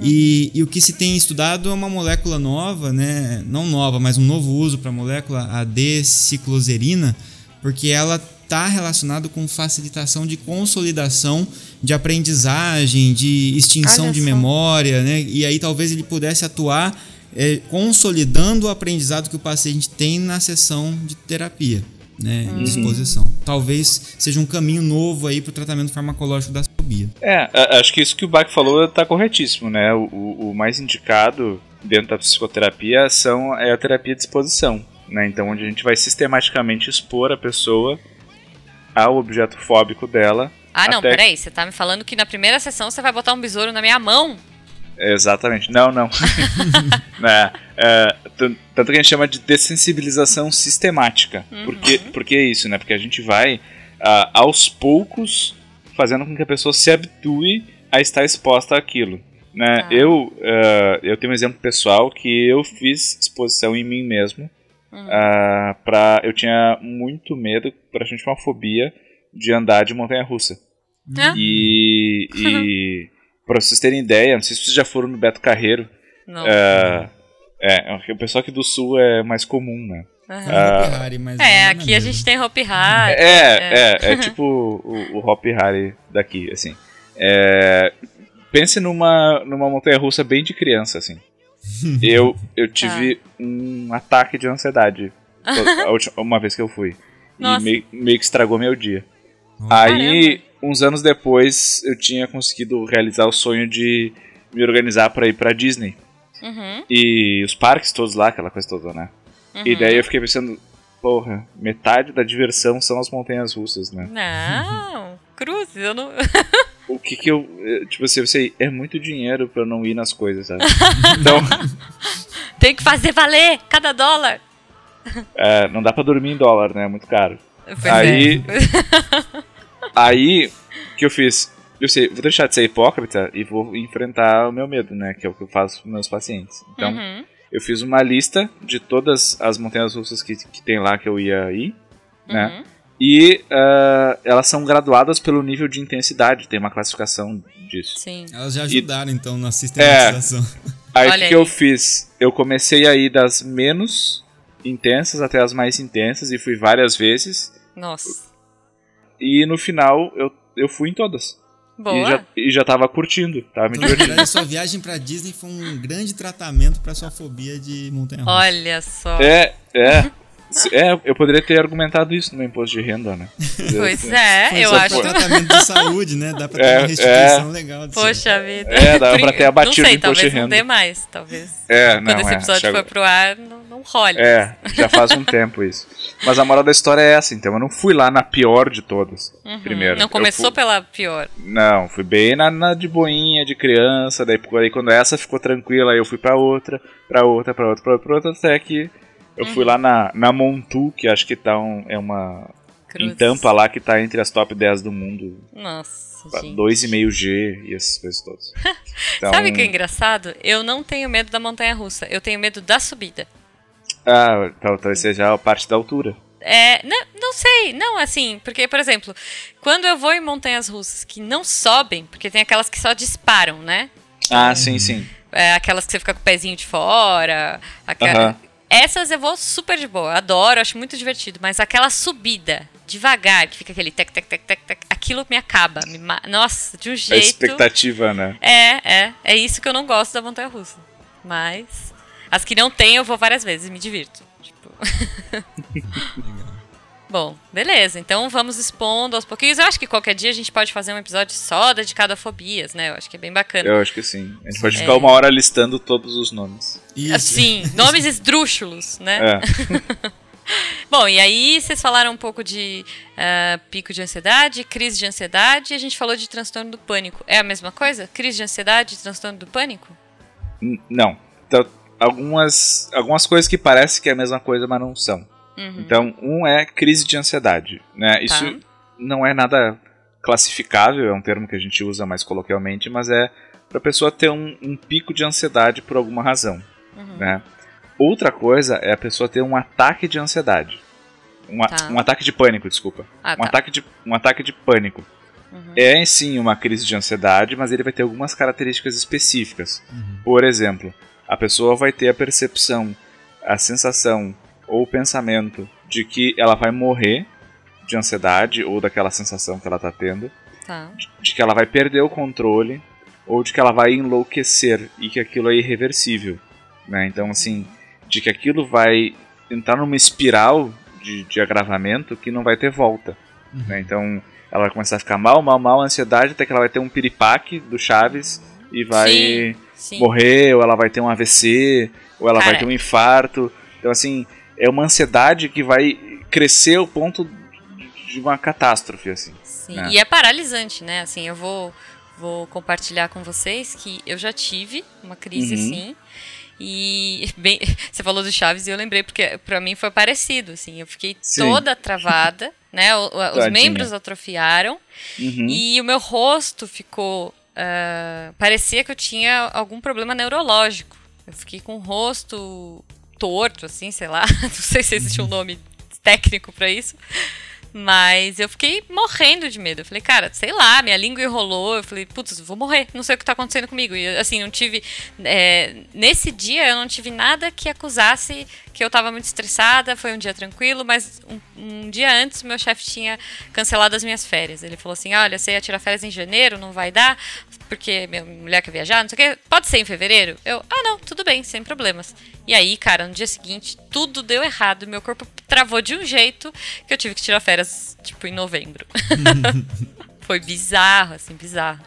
E, e o que se tem estudado é uma molécula nova, né? Não nova, mas um novo uso para a molécula, a D-cicloserina, porque ela está relacionada com facilitação de consolidação de aprendizagem, de extinção de memória, né? E aí talvez ele pudesse atuar é, consolidando o aprendizado que o paciente tem na sessão de terapia, né? Uhum. Exposição. Talvez seja um caminho novo aí para o tratamento farmacológico da fobia. É, acho que isso que o Bach falou tá corretíssimo, né? O, o- o mais indicado dentro da psicoterapia são, é a terapia de exposição, né? Então, onde a gente vai sistematicamente expor a pessoa ao objeto fóbico dela. Ah, não, até- peraí. Você tá me falando que na primeira sessão você vai botar um besouro na minha mão? Exatamente. Não, não. Né, é, tan- tanto que a gente chama de dessensibilização sistemática. Porque, porque é isso, né? Porque a gente vai, ah, aos poucos, fazendo com que a pessoa se habitue a estar exposta àquilo. Né? Tá. Eu, ah, eu tenho um exemplo pessoal que eu fiz exposição em mim mesmo. ah, pra, eu tinha muito medo, praticamente uma fobia, de andar de montanha-russa. Hã? E, e pra vocês terem ideia, não sei se vocês já foram no Beto Carreiro. Não. É, é, o pessoal aqui do sul é mais comum, né? Aham. É, Hari, mas É, aqui a gente tem Hopi Hari. É, é, é tipo o, o Hop Harry daqui, assim. É, pense numa, numa montanha russa bem de criança, assim. Eu, eu tive um ataque de ansiedade última, uma vez que eu fui. Nossa. E meio, meio que estragou meu dia. Nossa. Aí, uns anos depois, eu tinha conseguido realizar o sonho de me organizar pra ir pra Disney. Uhum, E os parques todos lá, aquela coisa toda, né? uhum. E daí eu fiquei pensando, porra, metade da diversão são as montanhas russas, né? Não, cruzes, eu não. O que que eu. eh, Tipo assim, eu sei, é muito dinheiro pra eu não ir nas coisas, sabe? Então, Tem que fazer valer cada dólar. é, não dá pra dormir em dólar, né? É muito caro. Pois é. Aí. Aí, o que eu fiz? Eu sei, vou deixar de ser hipócrita e vou enfrentar o meu medo, né? Que é o que eu faço com meus pacientes. Então, Uhum, eu fiz uma lista de todas as montanhas russas que, que tem lá que eu ia ir, né? uhum. E ah, elas são graduadas pelo nível de intensidade, tem uma classificação disso. Sim. Elas já ajudaram, então, na sistematização. Aí o que, que aí. eu fiz? Eu comecei a ir das menos intensas até as mais intensas e fui várias vezes. Nossa. E no final eu, eu fui em todas. Boa. E já, e já tava curtindo, tava me Então, divertindo. sua viagem pra Disney foi um grande tratamento pra sua fobia de montanha russa. Olha só. É, é. É, eu poderia ter argumentado isso no meu imposto de renda, né? Pois é, eu só acho. pra tratamento de saúde, né? Dá pra ter É, uma restituição legal disso. Poxa vida. É, dava pra ter abatido Não sei, o imposto de talvez não renda. dê mais, talvez. É, não, Quando esse é, episódio chegou- for pro ar, não, não role. É, já faz um tempo isso. Mas a moral da história é essa, então eu não fui lá na pior de todas. Primeiro. Uhum. Não Eu começou fui- pela pior. Não, fui bem na, na de boinha, de criança, daí, aí quando essa ficou tranquila, aí eu fui pra outra, pra outra, pra outra, pra outra, pra outra até que eu Uhum. fui lá na, na Montu, que acho que tá um, é uma Cruz. em Tampa lá, que tá entre as top 10 do mundo, Nossa, gente. 2,5G e essas coisas todas. Então, Sabe o que é engraçado? Eu não tenho medo da montanha russa, eu tenho medo da subida. Ah, tal- talvez seja a parte da altura. É, não, não sei, não, assim, porque, por exemplo, quando eu vou em montanhas russas que não sobem, porque tem aquelas que só disparam, né? Ah, sim, sim. É, aquelas que você fica com o pezinho de fora. aquela- Aham. Essas eu vou super de boa, adoro, acho muito divertido, mas aquela subida devagar, que fica aquele tec, tec, tec, tec, tec, aquilo me acaba. Me ma- Nossa, de um A jeito. expectativa, né? É, é. É isso que eu não gosto da montanha russa. Mas. As que não tem, eu vou várias vezes e me divirto. Tipo. Bom, beleza. Então vamos expondo aos pouquinhos. Eu acho que qualquer dia a gente pode fazer um episódio só dedicado a fobias, né? Eu acho que é bem bacana. Eu acho que sim. A gente pode É. ficar uma hora listando todos os nomes. Isso. Assim, nomes esdrúxulos, né? É. Bom, e aí vocês falaram um pouco de ah, pico de ansiedade, crise de ansiedade, e a gente falou de transtorno do pânico. É a mesma coisa? Crise de ansiedade e transtorno do pânico? N- Não. Então, algumas, algumas coisas que parecem que é a mesma coisa, mas não são. Uhum. Então, um é crise de ansiedade. Né? Isso Tá. não é nada classificável, é um termo que a gente usa mais coloquialmente, mas é para a pessoa ter um, um pico de ansiedade por alguma razão. Uhum. Né? Outra coisa é a pessoa ter um ataque de ansiedade. Um, Tá. um ataque de pânico, desculpa. Ah, um, tá. ataque de, um ataque de pânico. Uhum. É sim uma crise de ansiedade, mas ele vai ter algumas características específicas. Por exemplo, a pessoa vai ter a percepção, a sensação ou o pensamento de que ela vai morrer de ansiedade ou daquela sensação que ela está tendo, Tá. de que ela vai perder o controle ou de que ela vai enlouquecer e que aquilo é irreversível. Né? Então, assim, de que aquilo vai entrar numa espiral de, de agravamento que não vai ter volta. né? Então, ela vai começar a ficar mal, mal, mal, ansiedade, até que ela vai ter um piripaque do Chaves e vai Sim, sim. morrer, ou ela vai ter um AVC, ou ela Cara, vai ter um infarto. Então, assim, é uma ansiedade que vai crescer ao ponto de uma catástrofe, assim. Sim, É. e é paralisante, né? Assim, eu vou, vou compartilhar com vocês que eu já tive uma crise Uhum. assim. E bem, você falou do Chaves e eu lembrei porque pra mim foi parecido, assim, eu fiquei Sim. toda travada, né? o- Os membros atrofiaram Uhum. e o meu rosto ficou ah, parecia que eu tinha algum problema neurológico. Eu fiquei com o rosto torto, assim, sei lá. Não sei se existe um nome técnico pra isso. Mas eu fiquei morrendo de medo. Eu falei, cara, sei lá, minha língua enrolou. Eu falei, putz, vou morrer. Não sei o que tá acontecendo comigo. E assim, não tive. é, nesse dia eu não tive nada que acusasse que eu tava muito estressada. Foi um dia tranquilo, mas um, um dia antes meu chefe tinha cancelado as minhas férias. Ele falou assim: olha, você ia tirar férias em janeiro, não vai dar, porque minha mulher quer viajar, não sei o quê. Pode ser em fevereiro? Eu, ah, não, tudo bem, sem problemas. E aí, cara, no dia seguinte, tudo deu errado. Meu corpo travou de um jeito que eu tive que tirar férias, tipo, em novembro. Foi bizarro, assim, bizarro.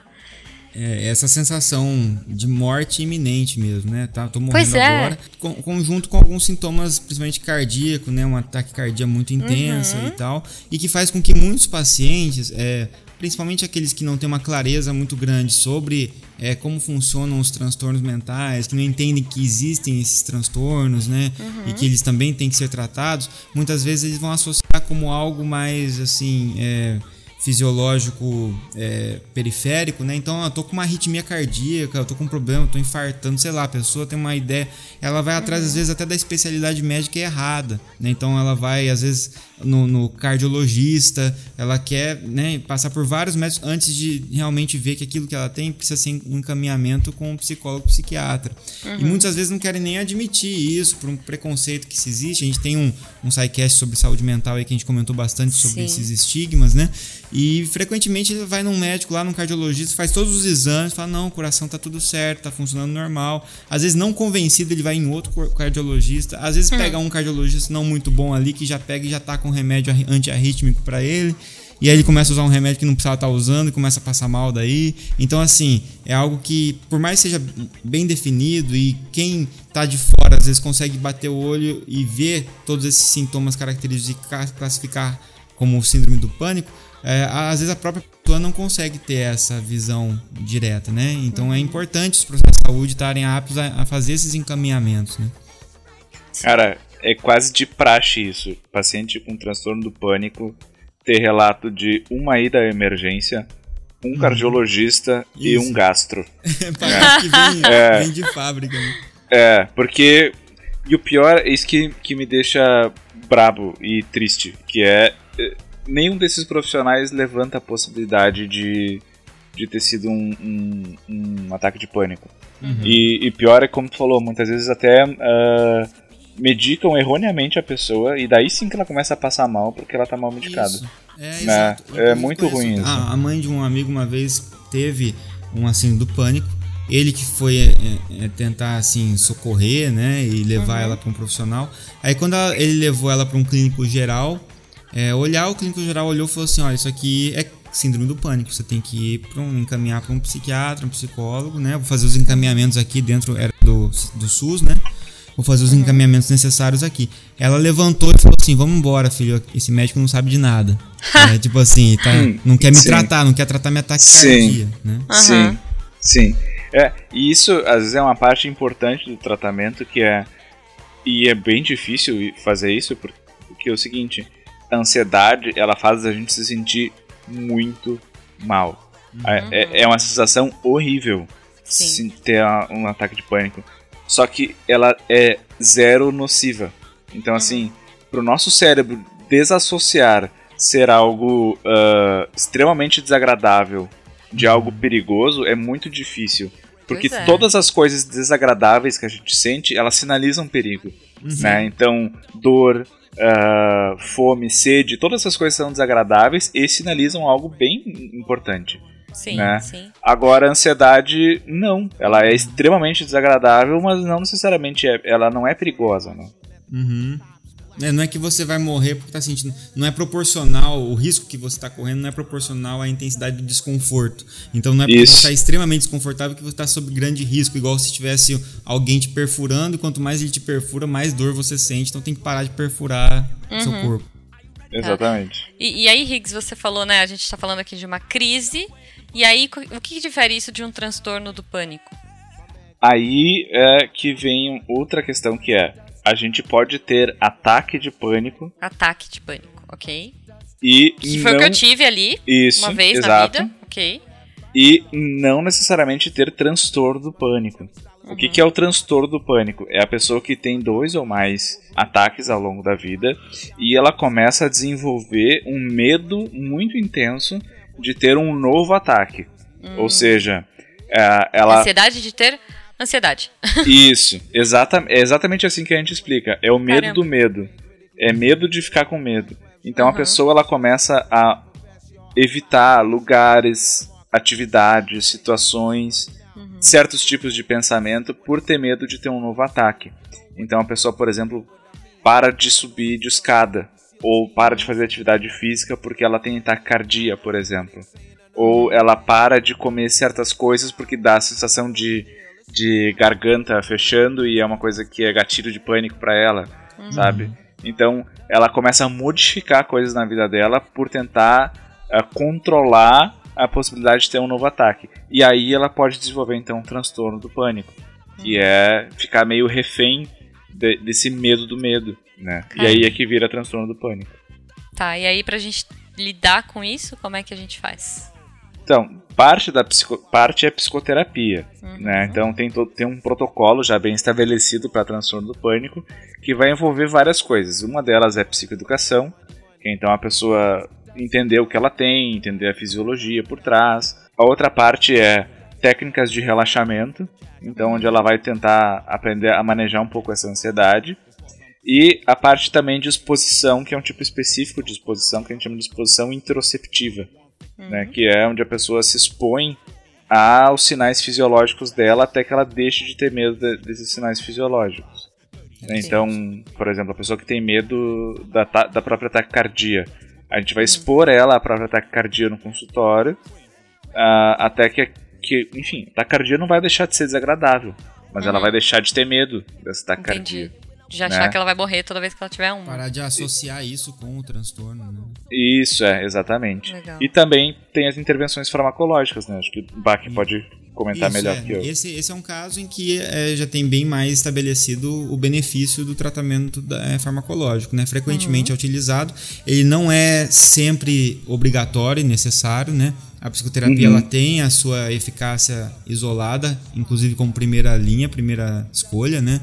É, essa sensação de morte iminente mesmo, né? Tá, tô morrendo é. agora. Com, conjunto com alguns sintomas, principalmente cardíaco, né? Um ataque cardíaco muito intensa Uhum. e tal. E que faz com que muitos pacientes, é, principalmente aqueles que não têm uma clareza muito grande sobre é, como funcionam os transtornos mentais, que não entendem que existem esses transtornos, né? E que eles também têm que ser tratados, muitas vezes eles vão associar como algo mais assim. é, fisiológico é, periférico, né? Então eu tô com uma arritmia cardíaca, eu tô com um problema, eu tô infartando, sei lá, a pessoa tem uma ideia, ela vai atrás às vezes até da especialidade médica errada, né? Então ela vai às vezes no, no cardiologista, ela quer né, passar por vários médicos antes de realmente ver que aquilo que ela tem precisa ser um encaminhamento com um psicólogo, psiquiatra. E muitas vezes não querem nem admitir isso por um preconceito que se existe. A gente tem um, um sidecast sobre saúde mental aí que a gente comentou bastante sobre Sim. esses estigmas, né? E frequentemente ele vai num médico lá, num cardiologista, faz todos os exames, fala: não, o coração tá tudo certo, tá funcionando normal. Às vezes, não convencido, ele vai em outro cardiologista. Às vezes, pega um cardiologista não muito bom ali, que já pega e já tá com remédio antiarrítmico para ele. E aí ele começa a usar um remédio que não precisava estar usando e começa a passar mal daí. Então, assim, é algo que, por mais seja bem definido e quem tá de fora às vezes consegue bater o olho e ver todos esses sintomas característicos e ca- classificar como síndrome do pânico, é, às vezes a própria pessoa não consegue ter essa visão direta, né? Então é importante os profissionais de saúde estarem aptos a, a fazer esses encaminhamentos, né? Cara, é quase de praxe isso. Paciente com transtorno do pânico ter relato de uma ida à emergência, um cardiologista e Uhum. Isso. um gastro. Parece que vem, É. vem de fábrica. Né? É, porque. E o pior é isso que, que me deixa brabo e triste, que é. Nenhum desses profissionais levanta a possibilidade de, de ter sido um, um, um ataque de pânico. E, e pior é como tu falou, muitas vezes até ah, medicam erroneamente a pessoa e daí sim que ela começa a passar mal porque ela tá mal medicada. Isso. É, Né? É muito conheço- ruim isso. A, a mãe de um amigo uma vez teve um assim do pânico. Ele que foi é, é, tentar assim socorrer, né, e levar ela para um profissional. Aí quando ela- ele levou ela para um clínico geral, é, olhar o clínico geral olhou e falou assim, olha, isso aqui é síndrome do pânico. Você tem que ir para um encaminhar para um psiquiatra, um psicólogo, né? Vou fazer os encaminhamentos aqui dentro era do, do SUS, né? Vou fazer os encaminhamentos necessários aqui. Ela levantou e falou assim: Vamos embora, filho. Esse médico não sabe de nada. É, tipo assim, tá, não quer me sim. tratar, não quer tratar minha taquicardia, né? Sim, sim. É, e isso às vezes é uma parte importante do tratamento que é. E é bem difícil fazer isso porque, porque é o seguinte: a ansiedade ela faz a gente se sentir muito mal. É, é uma sensação horrível Sim. ter um ataque de pânico. Só que ela é zero nociva. Então, assim, pro nosso cérebro desassociar ser algo ah, extremamente desagradável de algo perigoso é muito difícil. Porque é. todas as coisas desagradáveis que a gente sente, elas sinalizam perigo. Né? Então, dor, ah, fome, sede, todas essas coisas são desagradáveis e sinalizam algo bem importante. Sim, né? sim. Agora, a ansiedade, não. Ela é extremamente desagradável, mas não necessariamente é, ela não é perigosa, né? Uhum. É, não é que você vai morrer porque tá sentindo. Não é proporcional, o risco que você tá correndo não é proporcional à intensidade do desconforto. Então não é porque Isso. você tá extremamente desconfortável que você tá sob grande risco, igual se tivesse alguém te perfurando, e quanto mais ele te perfura, mais dor você sente. Então tem que parar de perfurar o seu corpo. Exatamente. E, e aí, Higgs, você falou, né? A gente tá falando aqui de uma crise. E aí, o que que difere isso de um transtorno do pânico? Aí é que vem outra questão que é: a gente pode ter ataque de pânico Ataque de pânico, ok? e Que foi não o que eu tive ali isso, uma vez exato, na vida, ok? e não necessariamente ter transtorno do pânico. O que, que é o transtorno do pânico? É a pessoa que tem dois ou mais ataques ao longo da vida e ela começa a desenvolver um medo muito intenso de ter um novo ataque. Ou seja, é, ela. Ansiedade de ter ansiedade. Isso, exata, é exatamente assim que a gente explica. É o medo Caramba. do medo. É medo de ficar com medo. Então a Uhum. pessoa ela começa a evitar lugares, atividades, situações, Uhum. certos tipos de pensamento por ter medo de ter um novo ataque. Então a pessoa, por exemplo, para de subir de escada ou para de fazer atividade física porque ela tem taquicardia, por exemplo. Ou ela para de comer certas coisas porque dá a sensação de, de garganta fechando e é uma coisa que é gatilho de pânico para ela, sabe? Então ela começa a modificar coisas na vida dela por tentar eh, controlar a possibilidade de ter um novo ataque. E aí ela pode desenvolver então um transtorno do pânico, que é ficar meio refém de- desse medo do medo, né? E aí é que vira transtorno do pânico. Tá, e aí pra gente lidar com isso, como é que a gente faz? Então, parte da psico- parte é psicoterapia, né? Então tem todo tem um protocolo já bem estabelecido para transtorno do pânico que vai envolver várias coisas. Uma delas é psicoeducação, que então a pessoa entender o que ela tem, entender a fisiologia por trás. A outra parte é técnicas de relaxamento, então onde ela vai tentar aprender a manejar um pouco essa ansiedade. E a parte também de exposição, que é um tipo específico de exposição que a gente chama de exposição interoceptiva né, que é onde a pessoa se expõe aos sinais fisiológicos dela até que ela deixe de ter medo de- desses sinais fisiológicos. Né, Então, por exemplo, a pessoa que tem medo da, da própria taquicardia, a gente vai expor ela à própria taquicardia no consultório ah, até que, que, enfim, a taquicardia não vai deixar de ser desagradável, mas ela vai deixar de ter medo dessa taquicardia. Entendi. De já né? achar que ela vai morrer toda vez que ela tiver uma. Parar de associar isso com o transtorno, né? Isso, é, exatamente. Legal. E também tem as intervenções farmacológicas, né? Acho que o Bach pode comentar Isso, melhor é. que eu. Esse, esse é um caso em que é, já tem bem mais estabelecido o benefício do tratamento da- é, farmacológico, né? Frequentemente é utilizado. Ele não é sempre obrigatório e necessário, né? A psicoterapia Uhum. ela tem a sua eficácia isolada, inclusive como primeira linha, primeira escolha, né?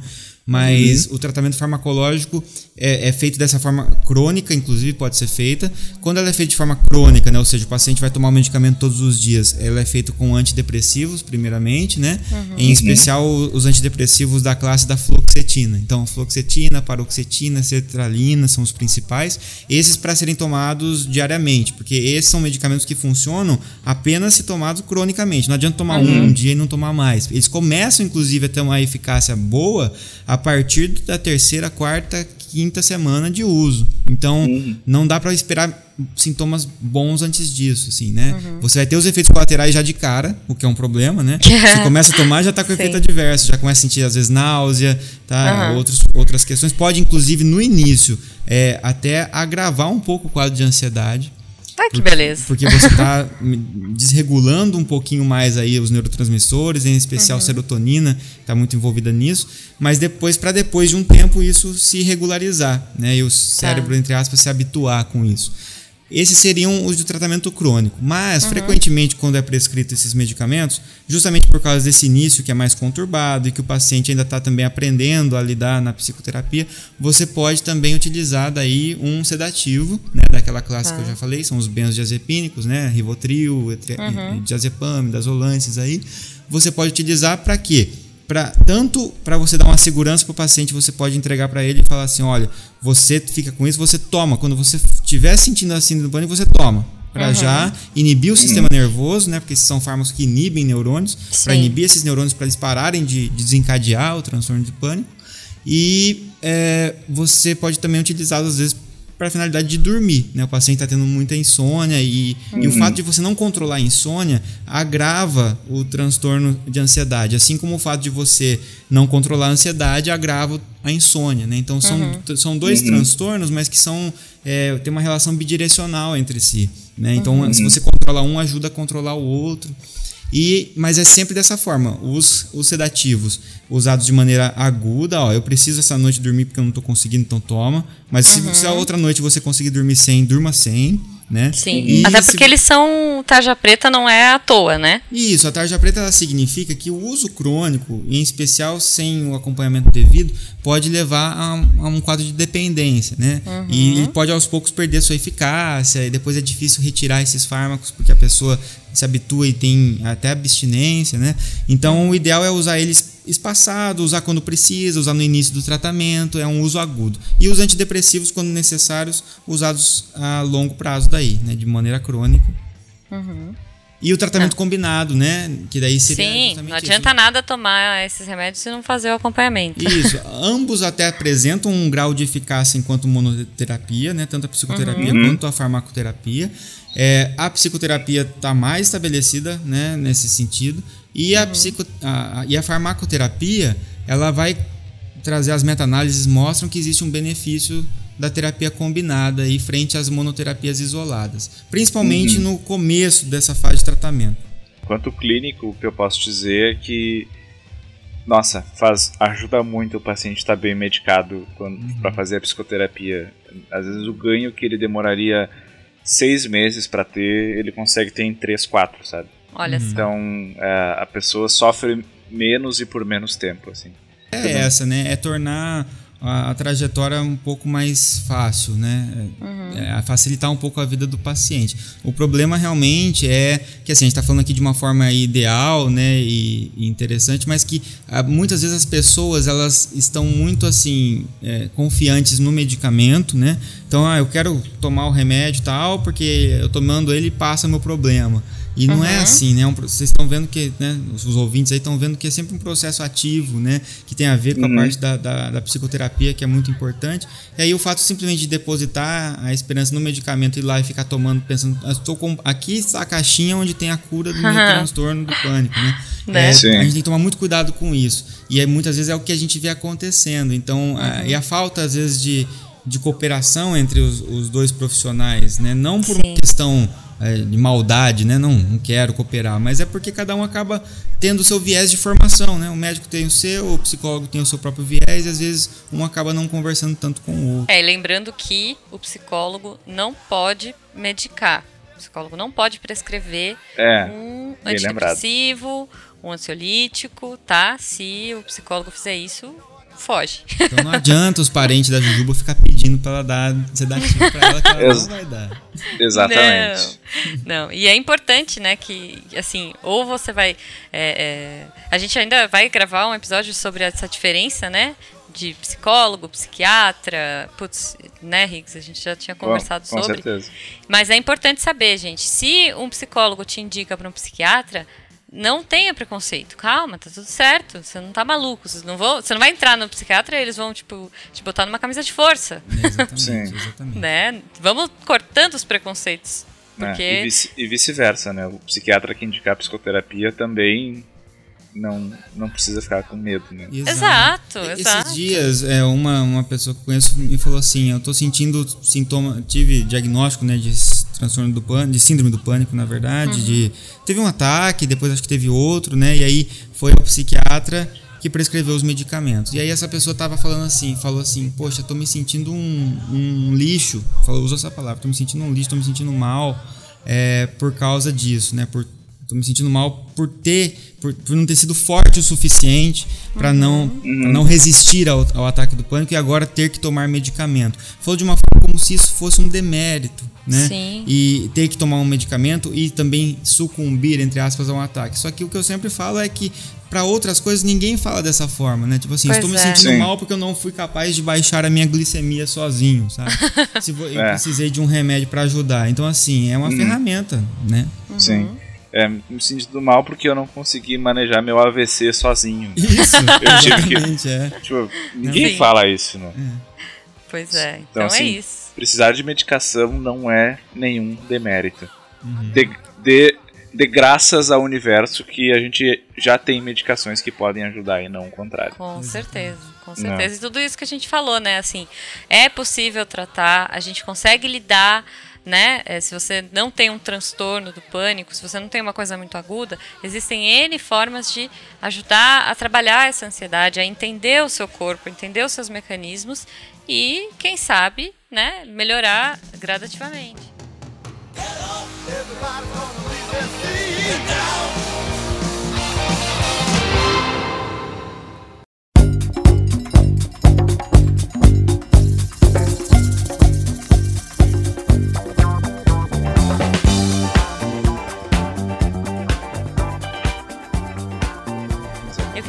Mas Uhum. o tratamento farmacológico é, é feito dessa forma crônica, inclusive pode ser feita. Quando ela é feita de forma crônica, né, ou seja, o paciente vai tomar o medicamento todos os dias, ela é feita com antidepressivos, primeiramente, né? Em especial os antidepressivos da classe da fluoxetina. Então, fluoxetina, paroxetina, sertralina são os principais. Esses para serem tomados diariamente, porque esses são medicamentos que funcionam apenas se tomados cronicamente. Não adianta tomar um, um dia e não tomar mais. Eles começam, inclusive, a ter uma eficácia boa a partir da terceira, quarta, quinta semana de uso. Então, não dá para esperar sintomas bons antes disso, assim, né? Você vai ter os efeitos colaterais já de cara, o que é um problema, né? Você começa a tomar, já tá com efeito Sim. adverso, já começa a sentir às vezes náusea, tá? Aham. Outros, outras questões. Pode, inclusive, no início, é, até agravar um pouco o quadro de ansiedade. Ai, que beleza. Porque você está desregulando um pouquinho mais aí os neurotransmissores, em especial Uhum. serotonina, está muito envolvida nisso. Mas depois, para depois de um tempo, isso se regularizar, né? E o Tá. cérebro, entre aspas, se habituar com isso. Esses seriam os de tratamento crônico. Mas, frequentemente, quando é prescrito esses medicamentos, justamente por causa desse início que é mais conturbado e que o paciente ainda está também aprendendo a lidar na psicoterapia, você pode também utilizar daí um sedativo, né, daquela classe que eu já falei, são os benzodiazepínicos, né, Rivotril, etre- diazepam, dasolances aí. Você pode utilizar para quê? Pra, tanto para você dar uma segurança para o paciente, você pode entregar para ele e falar assim: olha, você fica com isso, você toma. Quando você estiver sentindo a síndrome do pânico, você toma. Para já inibir o sistema nervoso, né? Porque são fármacos que inibem neurônios, para inibir esses neurônios para eles pararem de, de desencadear o transtorno de pânico. E é, você pode também utilizá-los, às vezes, para a finalidade de dormir. Né? O paciente está tendo muita insônia e, e o fato de você não controlar a insônia agrava o transtorno de ansiedade. Assim como o fato de você não controlar a ansiedade agrava a insônia. Né? Então são, são dois transtornos, mas que são é, tem uma relação bidirecional entre si. Né? Então, se você controla um, ajuda a controlar o outro. E, mas é sempre dessa forma. Os, os sedativos usados de maneira aguda, ó, eu preciso essa noite dormir porque eu não estou conseguindo, então toma. Mas se, se a outra noite você conseguir dormir sem, durma sem, né? Sim. E Até se- porque eles são. Tarja preta não é à toa, né? Isso, a tarja preta significa que o uso crônico, em especial sem o acompanhamento devido, pode levar a, um- a um quadro de dependência, né? E ele pode aos poucos perder sua eficácia, e depois é difícil retirar esses fármacos porque a pessoa se habitua e tem até abstinência, né? Então o ideal é usar eles espaçado, usar quando precisa, usar no início do tratamento, é um uso agudo. E os antidepressivos, quando necessários, usados a longo prazo daí, né? De maneira crônica. E o tratamento combinado, né? Que daí seria Sim, não isso. adianta nada tomar esses remédios se não fazer o acompanhamento. Isso, ambos até apresentam um grau de eficácia enquanto monoterapia, né? Tanto a psicoterapia quanto a farmacoterapia. É, a psicoterapia está mais estabelecida, né? Nesse sentido. E a, psico, a, a- e a farmacoterapia, ela vai trazer as meta-análises mostram que existe um benefício da terapia combinada aí frente às monoterapias isoladas, principalmente no começo dessa fase de tratamento. Quanto clínico, o que eu posso dizer é que, nossa, faz, ajuda muito o paciente estar bem medicado para fazer a psicoterapia. Às vezes o ganho que ele demoraria seis meses para ter, ele consegue ter em três, quatro, sabe? Olha só. Então é, a pessoa sofre menos e por menos tempo, assim. É essa, né? É tornar a, a trajetória um pouco mais fácil, né? É, é facilitar um pouco a vida do paciente. O problema realmente é que assim, a gente está falando aqui de uma forma ideal, né? E, e interessante, mas que ah, muitas vezes as pessoas elas estão muito assim é, confiantes no medicamento, né? Então, ah, eu quero tomar o remédio e tal, porque eu tomando ele passa meu problema. E não é assim, né? É um vocês estão vendo que, né? Os ouvintes aí estão vendo que é sempre um processo ativo, né? Que tem a ver com a parte da, da, da psicoterapia, que é muito importante. E aí o fato simplesmente de depositar a esperança no medicamento e ir lá e ficar tomando, pensando, "Ah, estou com... aqui está a caixinha onde tem a cura do meu transtorno do pânico, né? Né? É, a gente tem que tomar muito cuidado com isso. E aí, muitas vezes é o que a gente vê acontecendo. Então, a- e a falta, às vezes, de, de cooperação entre os, os dois profissionais, né? Não por Sim. uma questão é, de maldade, né? Não, não quero cooperar, mas é porque cada um acaba tendo o seu viés de formação, né? O médico tem o seu, o psicólogo tem o seu próprio viés, e às vezes um acaba não conversando tanto com o outro. É, e lembrando que o psicólogo não pode medicar. O psicólogo não pode prescrever É, um antidepressivo, um ansiolítico, tá? Se o psicólogo fizer isso, foge. Então não adianta os parentes da Jujuba ficar pedindo pra ela dar sedativo pra ela, que ela não vai dar. exatamente. Não, não. E é importante, né, que, assim, ou você vai. é, é, a gente ainda vai gravar um episódio sobre essa diferença, né? De psicólogo, psiquiatra. Putz, né, Riggs? A gente já tinha conversado com sobre. certeza. Mas é importante saber, gente. Se um psicólogo te indica para um psiquiatra, não tenha preconceito. Calma, tá tudo certo. Você não tá maluco. Você não, vão, você não vai entrar no psiquiatra e eles vão, tipo, te botar numa camisa de força. É, exatamente, Sim. exatamente. Né? Vamos cortando os preconceitos. né? Porque. E vice- E vice-versa, né? O psiquiatra que indicar psicoterapia também não, não precisa ficar com medo, né? Exato, Esses exato. dias, é, uma, uma pessoa que eu conheço me falou assim, eu tô sentindo sintoma, tive diagnóstico, né, de transtorno do pânico, de síndrome do pânico, na verdade, de teve um ataque, depois acho que teve outro, né, e aí foi ao psiquiatra que prescreveu os medicamentos. E aí essa pessoa tava falando assim, falou assim, poxa, tô me sentindo um, um lixo, falou, usou essa palavra, tô me sentindo um lixo, tô me sentindo mal é, por causa disso, né? Por, tô me sentindo mal por ter, por, por não ter sido forte o suficiente para não, pra não resistir ao, ao ataque do pânico e agora ter que tomar medicamento. Falou de uma forma como se isso fosse um demérito, né? Sim. E ter que tomar um medicamento e também sucumbir, entre aspas, a um ataque. Só que o que eu sempre falo é que para outras coisas ninguém fala dessa forma, né? Tipo assim, Pois estou me é. sentindo Sim. mal porque eu não fui capaz de baixar a minha glicemia sozinho, sabe? Eu É. precisei de um remédio para ajudar. Então assim, é uma ferramenta, né? Sim. É, me sentindo mal porque eu não consegui manejar meu AVC sozinho. Isso, Eu tive que- é. Tipo, ninguém Sim. fala isso, né? Pois é. Então, Então, é assim, isso. Precisar de medicação não é nenhum demérito. Uhum. De, de, de graças ao universo que a gente já tem medicações que podem ajudar e não o contrário. Com certeza, com certeza. E tudo isso que a gente falou, né? Assim, é possível tratar, a gente consegue lidar, né? É, se você não tem um transtorno do pânico, se você não tem uma coisa muito aguda, existem N formas de ajudar a trabalhar essa ansiedade, a entender o seu corpo, entender os seus mecanismos e, quem sabe, né, melhorar gradativamente. Eu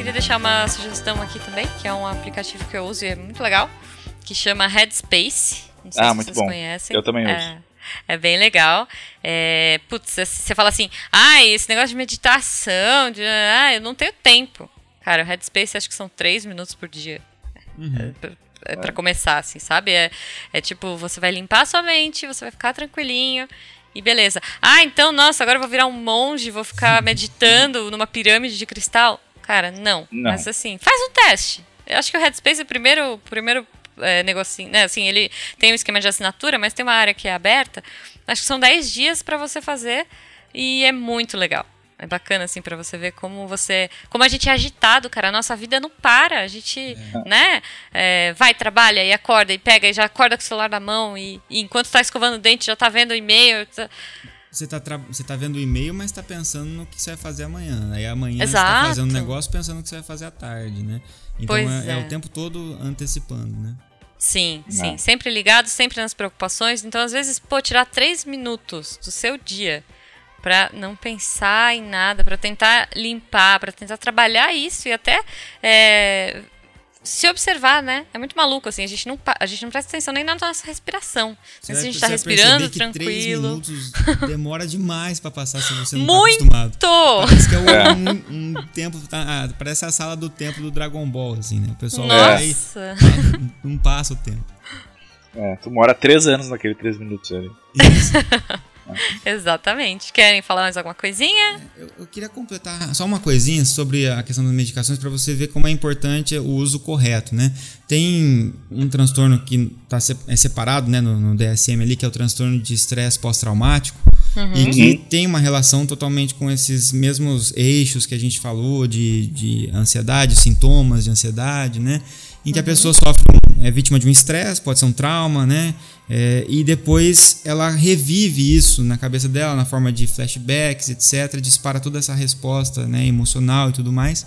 queria deixar uma sugestão aqui também, que é um aplicativo que eu uso e é muito legal, que chama Headspace. Não sei Ah, se muito vocês bom. conhecem. Eu também É, é bem legal. É, putz, você fala assim, ah, esse negócio de meditação, de, ah, eu não tenho tempo. Cara, o Headspace acho que são três minutos por dia. É, pra- é pra começar, assim, sabe? É, é tipo, você vai limpar a sua mente, você vai ficar tranquilinho. E beleza. Ah, então, nossa, agora eu vou virar um monge, vou ficar meditando numa pirâmide de cristal. Cara, não. Não. Mas assim, faz um teste. Eu acho que o Headspace é o primeiro, primeiro é, negocinho, né? Assim, ele tem um esquema de assinatura, mas tem uma área que é aberta. Acho que são 10 dias pra você fazer e é muito legal. É bacana, assim, pra você ver como você. Como a gente é agitado, cara. A nossa vida não para. A gente, né? é, vai, trabalha e acorda e pega e já acorda com o celular na mão e, e enquanto tá escovando o dente já tá vendo o e-mail. tá- Você tá, tra- você tá vendo o e-mail, mas tá pensando no que você vai fazer amanhã. Aí amanhã você Exato. tá fazendo um negócio pensando no que você vai fazer à tarde, né? Então é, é é. o tempo todo antecipando, né? Sim, sim. Não. Sempre ligado, sempre nas preocupações. Então, às vezes, pô, tirar três minutos do seu dia pra não pensar em nada, pra tentar limpar, pra tentar trabalhar isso e até é, se observar, né? É muito maluco, assim. A gente não, a gente não presta atenção nem na nossa respiração. Você Mas a vai- gente tá vai respirando que Três tranquilo. minutos demora demais pra passar se você não tá Muito! acostumado. Parece que é um, um- um tempo. tá- ah, parece a sala do tempo do Dragon Ball, assim, né? O pessoal vai Nossa! não passa o tempo. É, tu mora três anos naquele três minutos ali. Isso. Exatamente. Querem falar mais alguma coisinha? Eu, eu queria completar só uma coisinha sobre a questão das medicações para você ver como é importante o uso correto, né? Tem um transtorno que tá, é separado né, no, no DSM ali, que é o transtorno de estresse pós-traumático, e que tem uma relação totalmente com esses mesmos eixos que a gente falou de, de ansiedade, sintomas de ansiedade, né? Em que a pessoa sofre, é vítima de um estresse, pode ser um trauma, né? É, e depois ela revive isso na cabeça dela, na forma de flashbacks, etc. Dispara toda essa resposta né, emocional e tudo mais.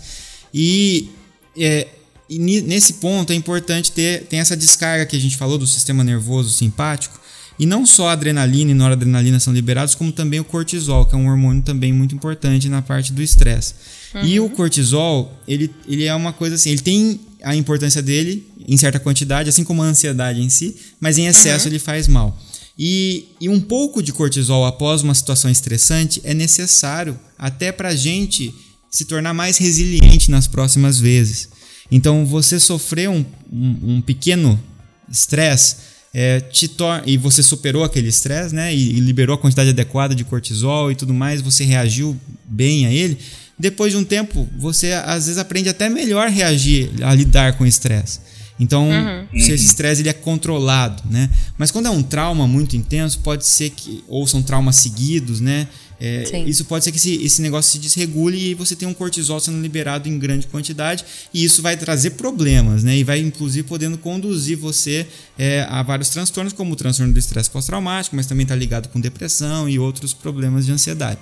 E, é, e nesse ponto é importante ter tem essa descarga que a gente falou do sistema nervoso simpático. E não só a adrenalina e noradrenalina são liberados, como também o cortisol, que é um hormônio também muito importante na parte do estresse. E o cortisol, ele, ele é uma coisa assim, ele tem a importância dele em certa quantidade, assim como a ansiedade em si, mas em excesso ele faz mal. E, e um pouco de cortisol após uma situação estressante é necessário até para a gente se tornar mais resiliente nas próximas vezes. Então, você sofreu um, um, um pequeno estresse é, te e você superou aquele estresse, né? E, e liberou a quantidade adequada de cortisol e tudo mais, você reagiu bem a ele. Depois de um tempo, você às vezes aprende até melhor reagir, a lidar com o estresse. Então, se esse estresse ele é controlado, né? Mas quando é um trauma muito intenso, pode ser que ou são traumas seguidos, né? É, isso pode ser que esse, esse negócio se desregule e você tem um cortisol sendo liberado em grande quantidade e isso vai trazer problemas, né? E vai inclusive podendo conduzir você é, a vários transtornos, como o transtorno do estresse pós-traumático, mas também está ligado com depressão e outros problemas de ansiedade.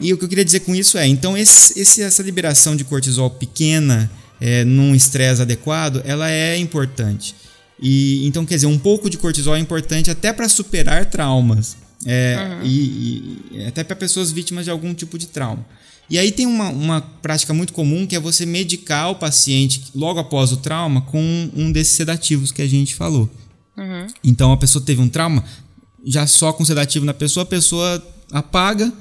E o que eu queria dizer com isso é, então esse, esse- essa liberação de cortisol pequena é, num estresse adequado, ela é importante. E então quer dizer, um pouco de cortisol é importante até para superar traumas. É, e, e até para pessoas vítimas de algum tipo de trauma. E aí tem uma, uma prática muito comum que é você medicar o paciente logo após o trauma com um desses sedativos que a gente falou. Então a pessoa teve um trauma, já só com sedativo na pessoa, a pessoa apaga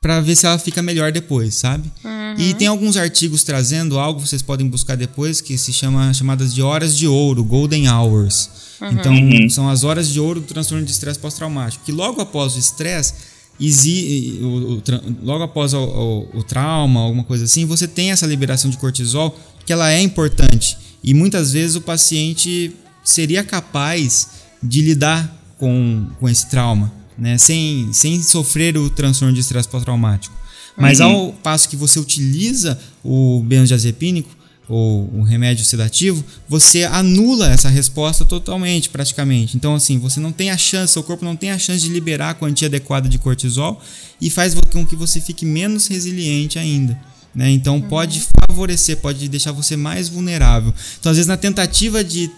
para ver se ela fica melhor depois, sabe? E tem alguns artigos trazendo algo, vocês podem buscar depois, que se chama chamadas de horas de ouro, golden hours. Então, são as horas de ouro do transtorno de estresse pós-traumático, que logo após o estresse, exi- o- o tra- logo após o, o- o trauma, alguma coisa assim, você tem essa liberação de cortisol, que ela é importante. E muitas vezes o paciente seria capaz de lidar com, com esse trauma, né? sem, sem sofrer o transtorno de estresse pós-traumático. Mas ao passo que você utiliza o benzodiazepínico, ou o remédio sedativo, você anula essa resposta totalmente, praticamente. Então, assim, você não tem a chance, seu corpo não tem a chance de liberar a quantia adequada de cortisol e faz com que você fique menos resiliente ainda. Né? Então, pode favorecer, pode deixar você mais vulnerável. Então, às vezes, na tentativa de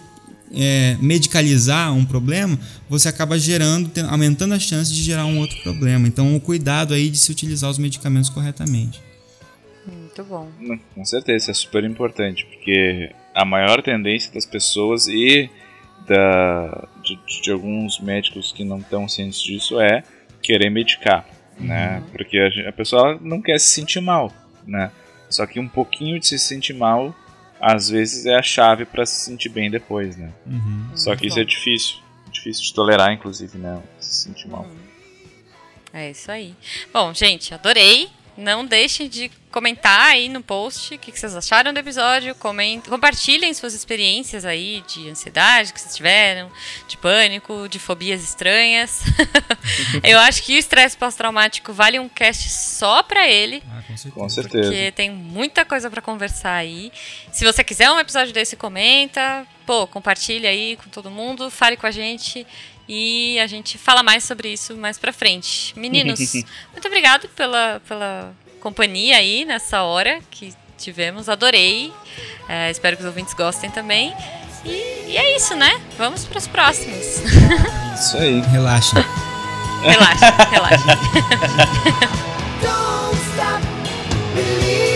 é, medicalizar um problema, você acaba gerando, aumentando a chance de gerar um outro problema. Então, o cuidado aí de se utilizar os medicamentos corretamente. Muito bom. Com certeza, isso é super importante, porque a maior tendência das pessoas e da, de, de alguns médicos que não estão cientes disso é querer medicar, né? Porque a, a pessoa não quer se sentir mal, né? Só que um pouquinho de se sentir mal, às vezes é a chave para se sentir bem depois, né? Só que isso é difícil, difícil de tolerar, inclusive, né? Se sentir mal. É isso aí. Bom, gente, adorei. Não deixem de comentar aí no post o que que vocês acharam do episódio. Comentem, compartilhem suas experiências aí de ansiedade que vocês tiveram, de pânico, de fobias estranhas. Eu acho que o estresse pós-traumático vale um cast só pra ele. Ah, com certeza. Com certeza. Porque tem muita coisa pra conversar aí. Se você quiser um episódio desse, comenta. Pô, compartilha aí com todo mundo, fale com a gente e a gente fala mais sobre isso mais pra frente. Meninos, muito obrigado pela, pela companhia aí nessa hora que tivemos. Adorei. É, espero que os ouvintes gostem também. E, e é isso, né? Vamos para os próximos. Isso aí. Relaxa. relaxa, relaxa.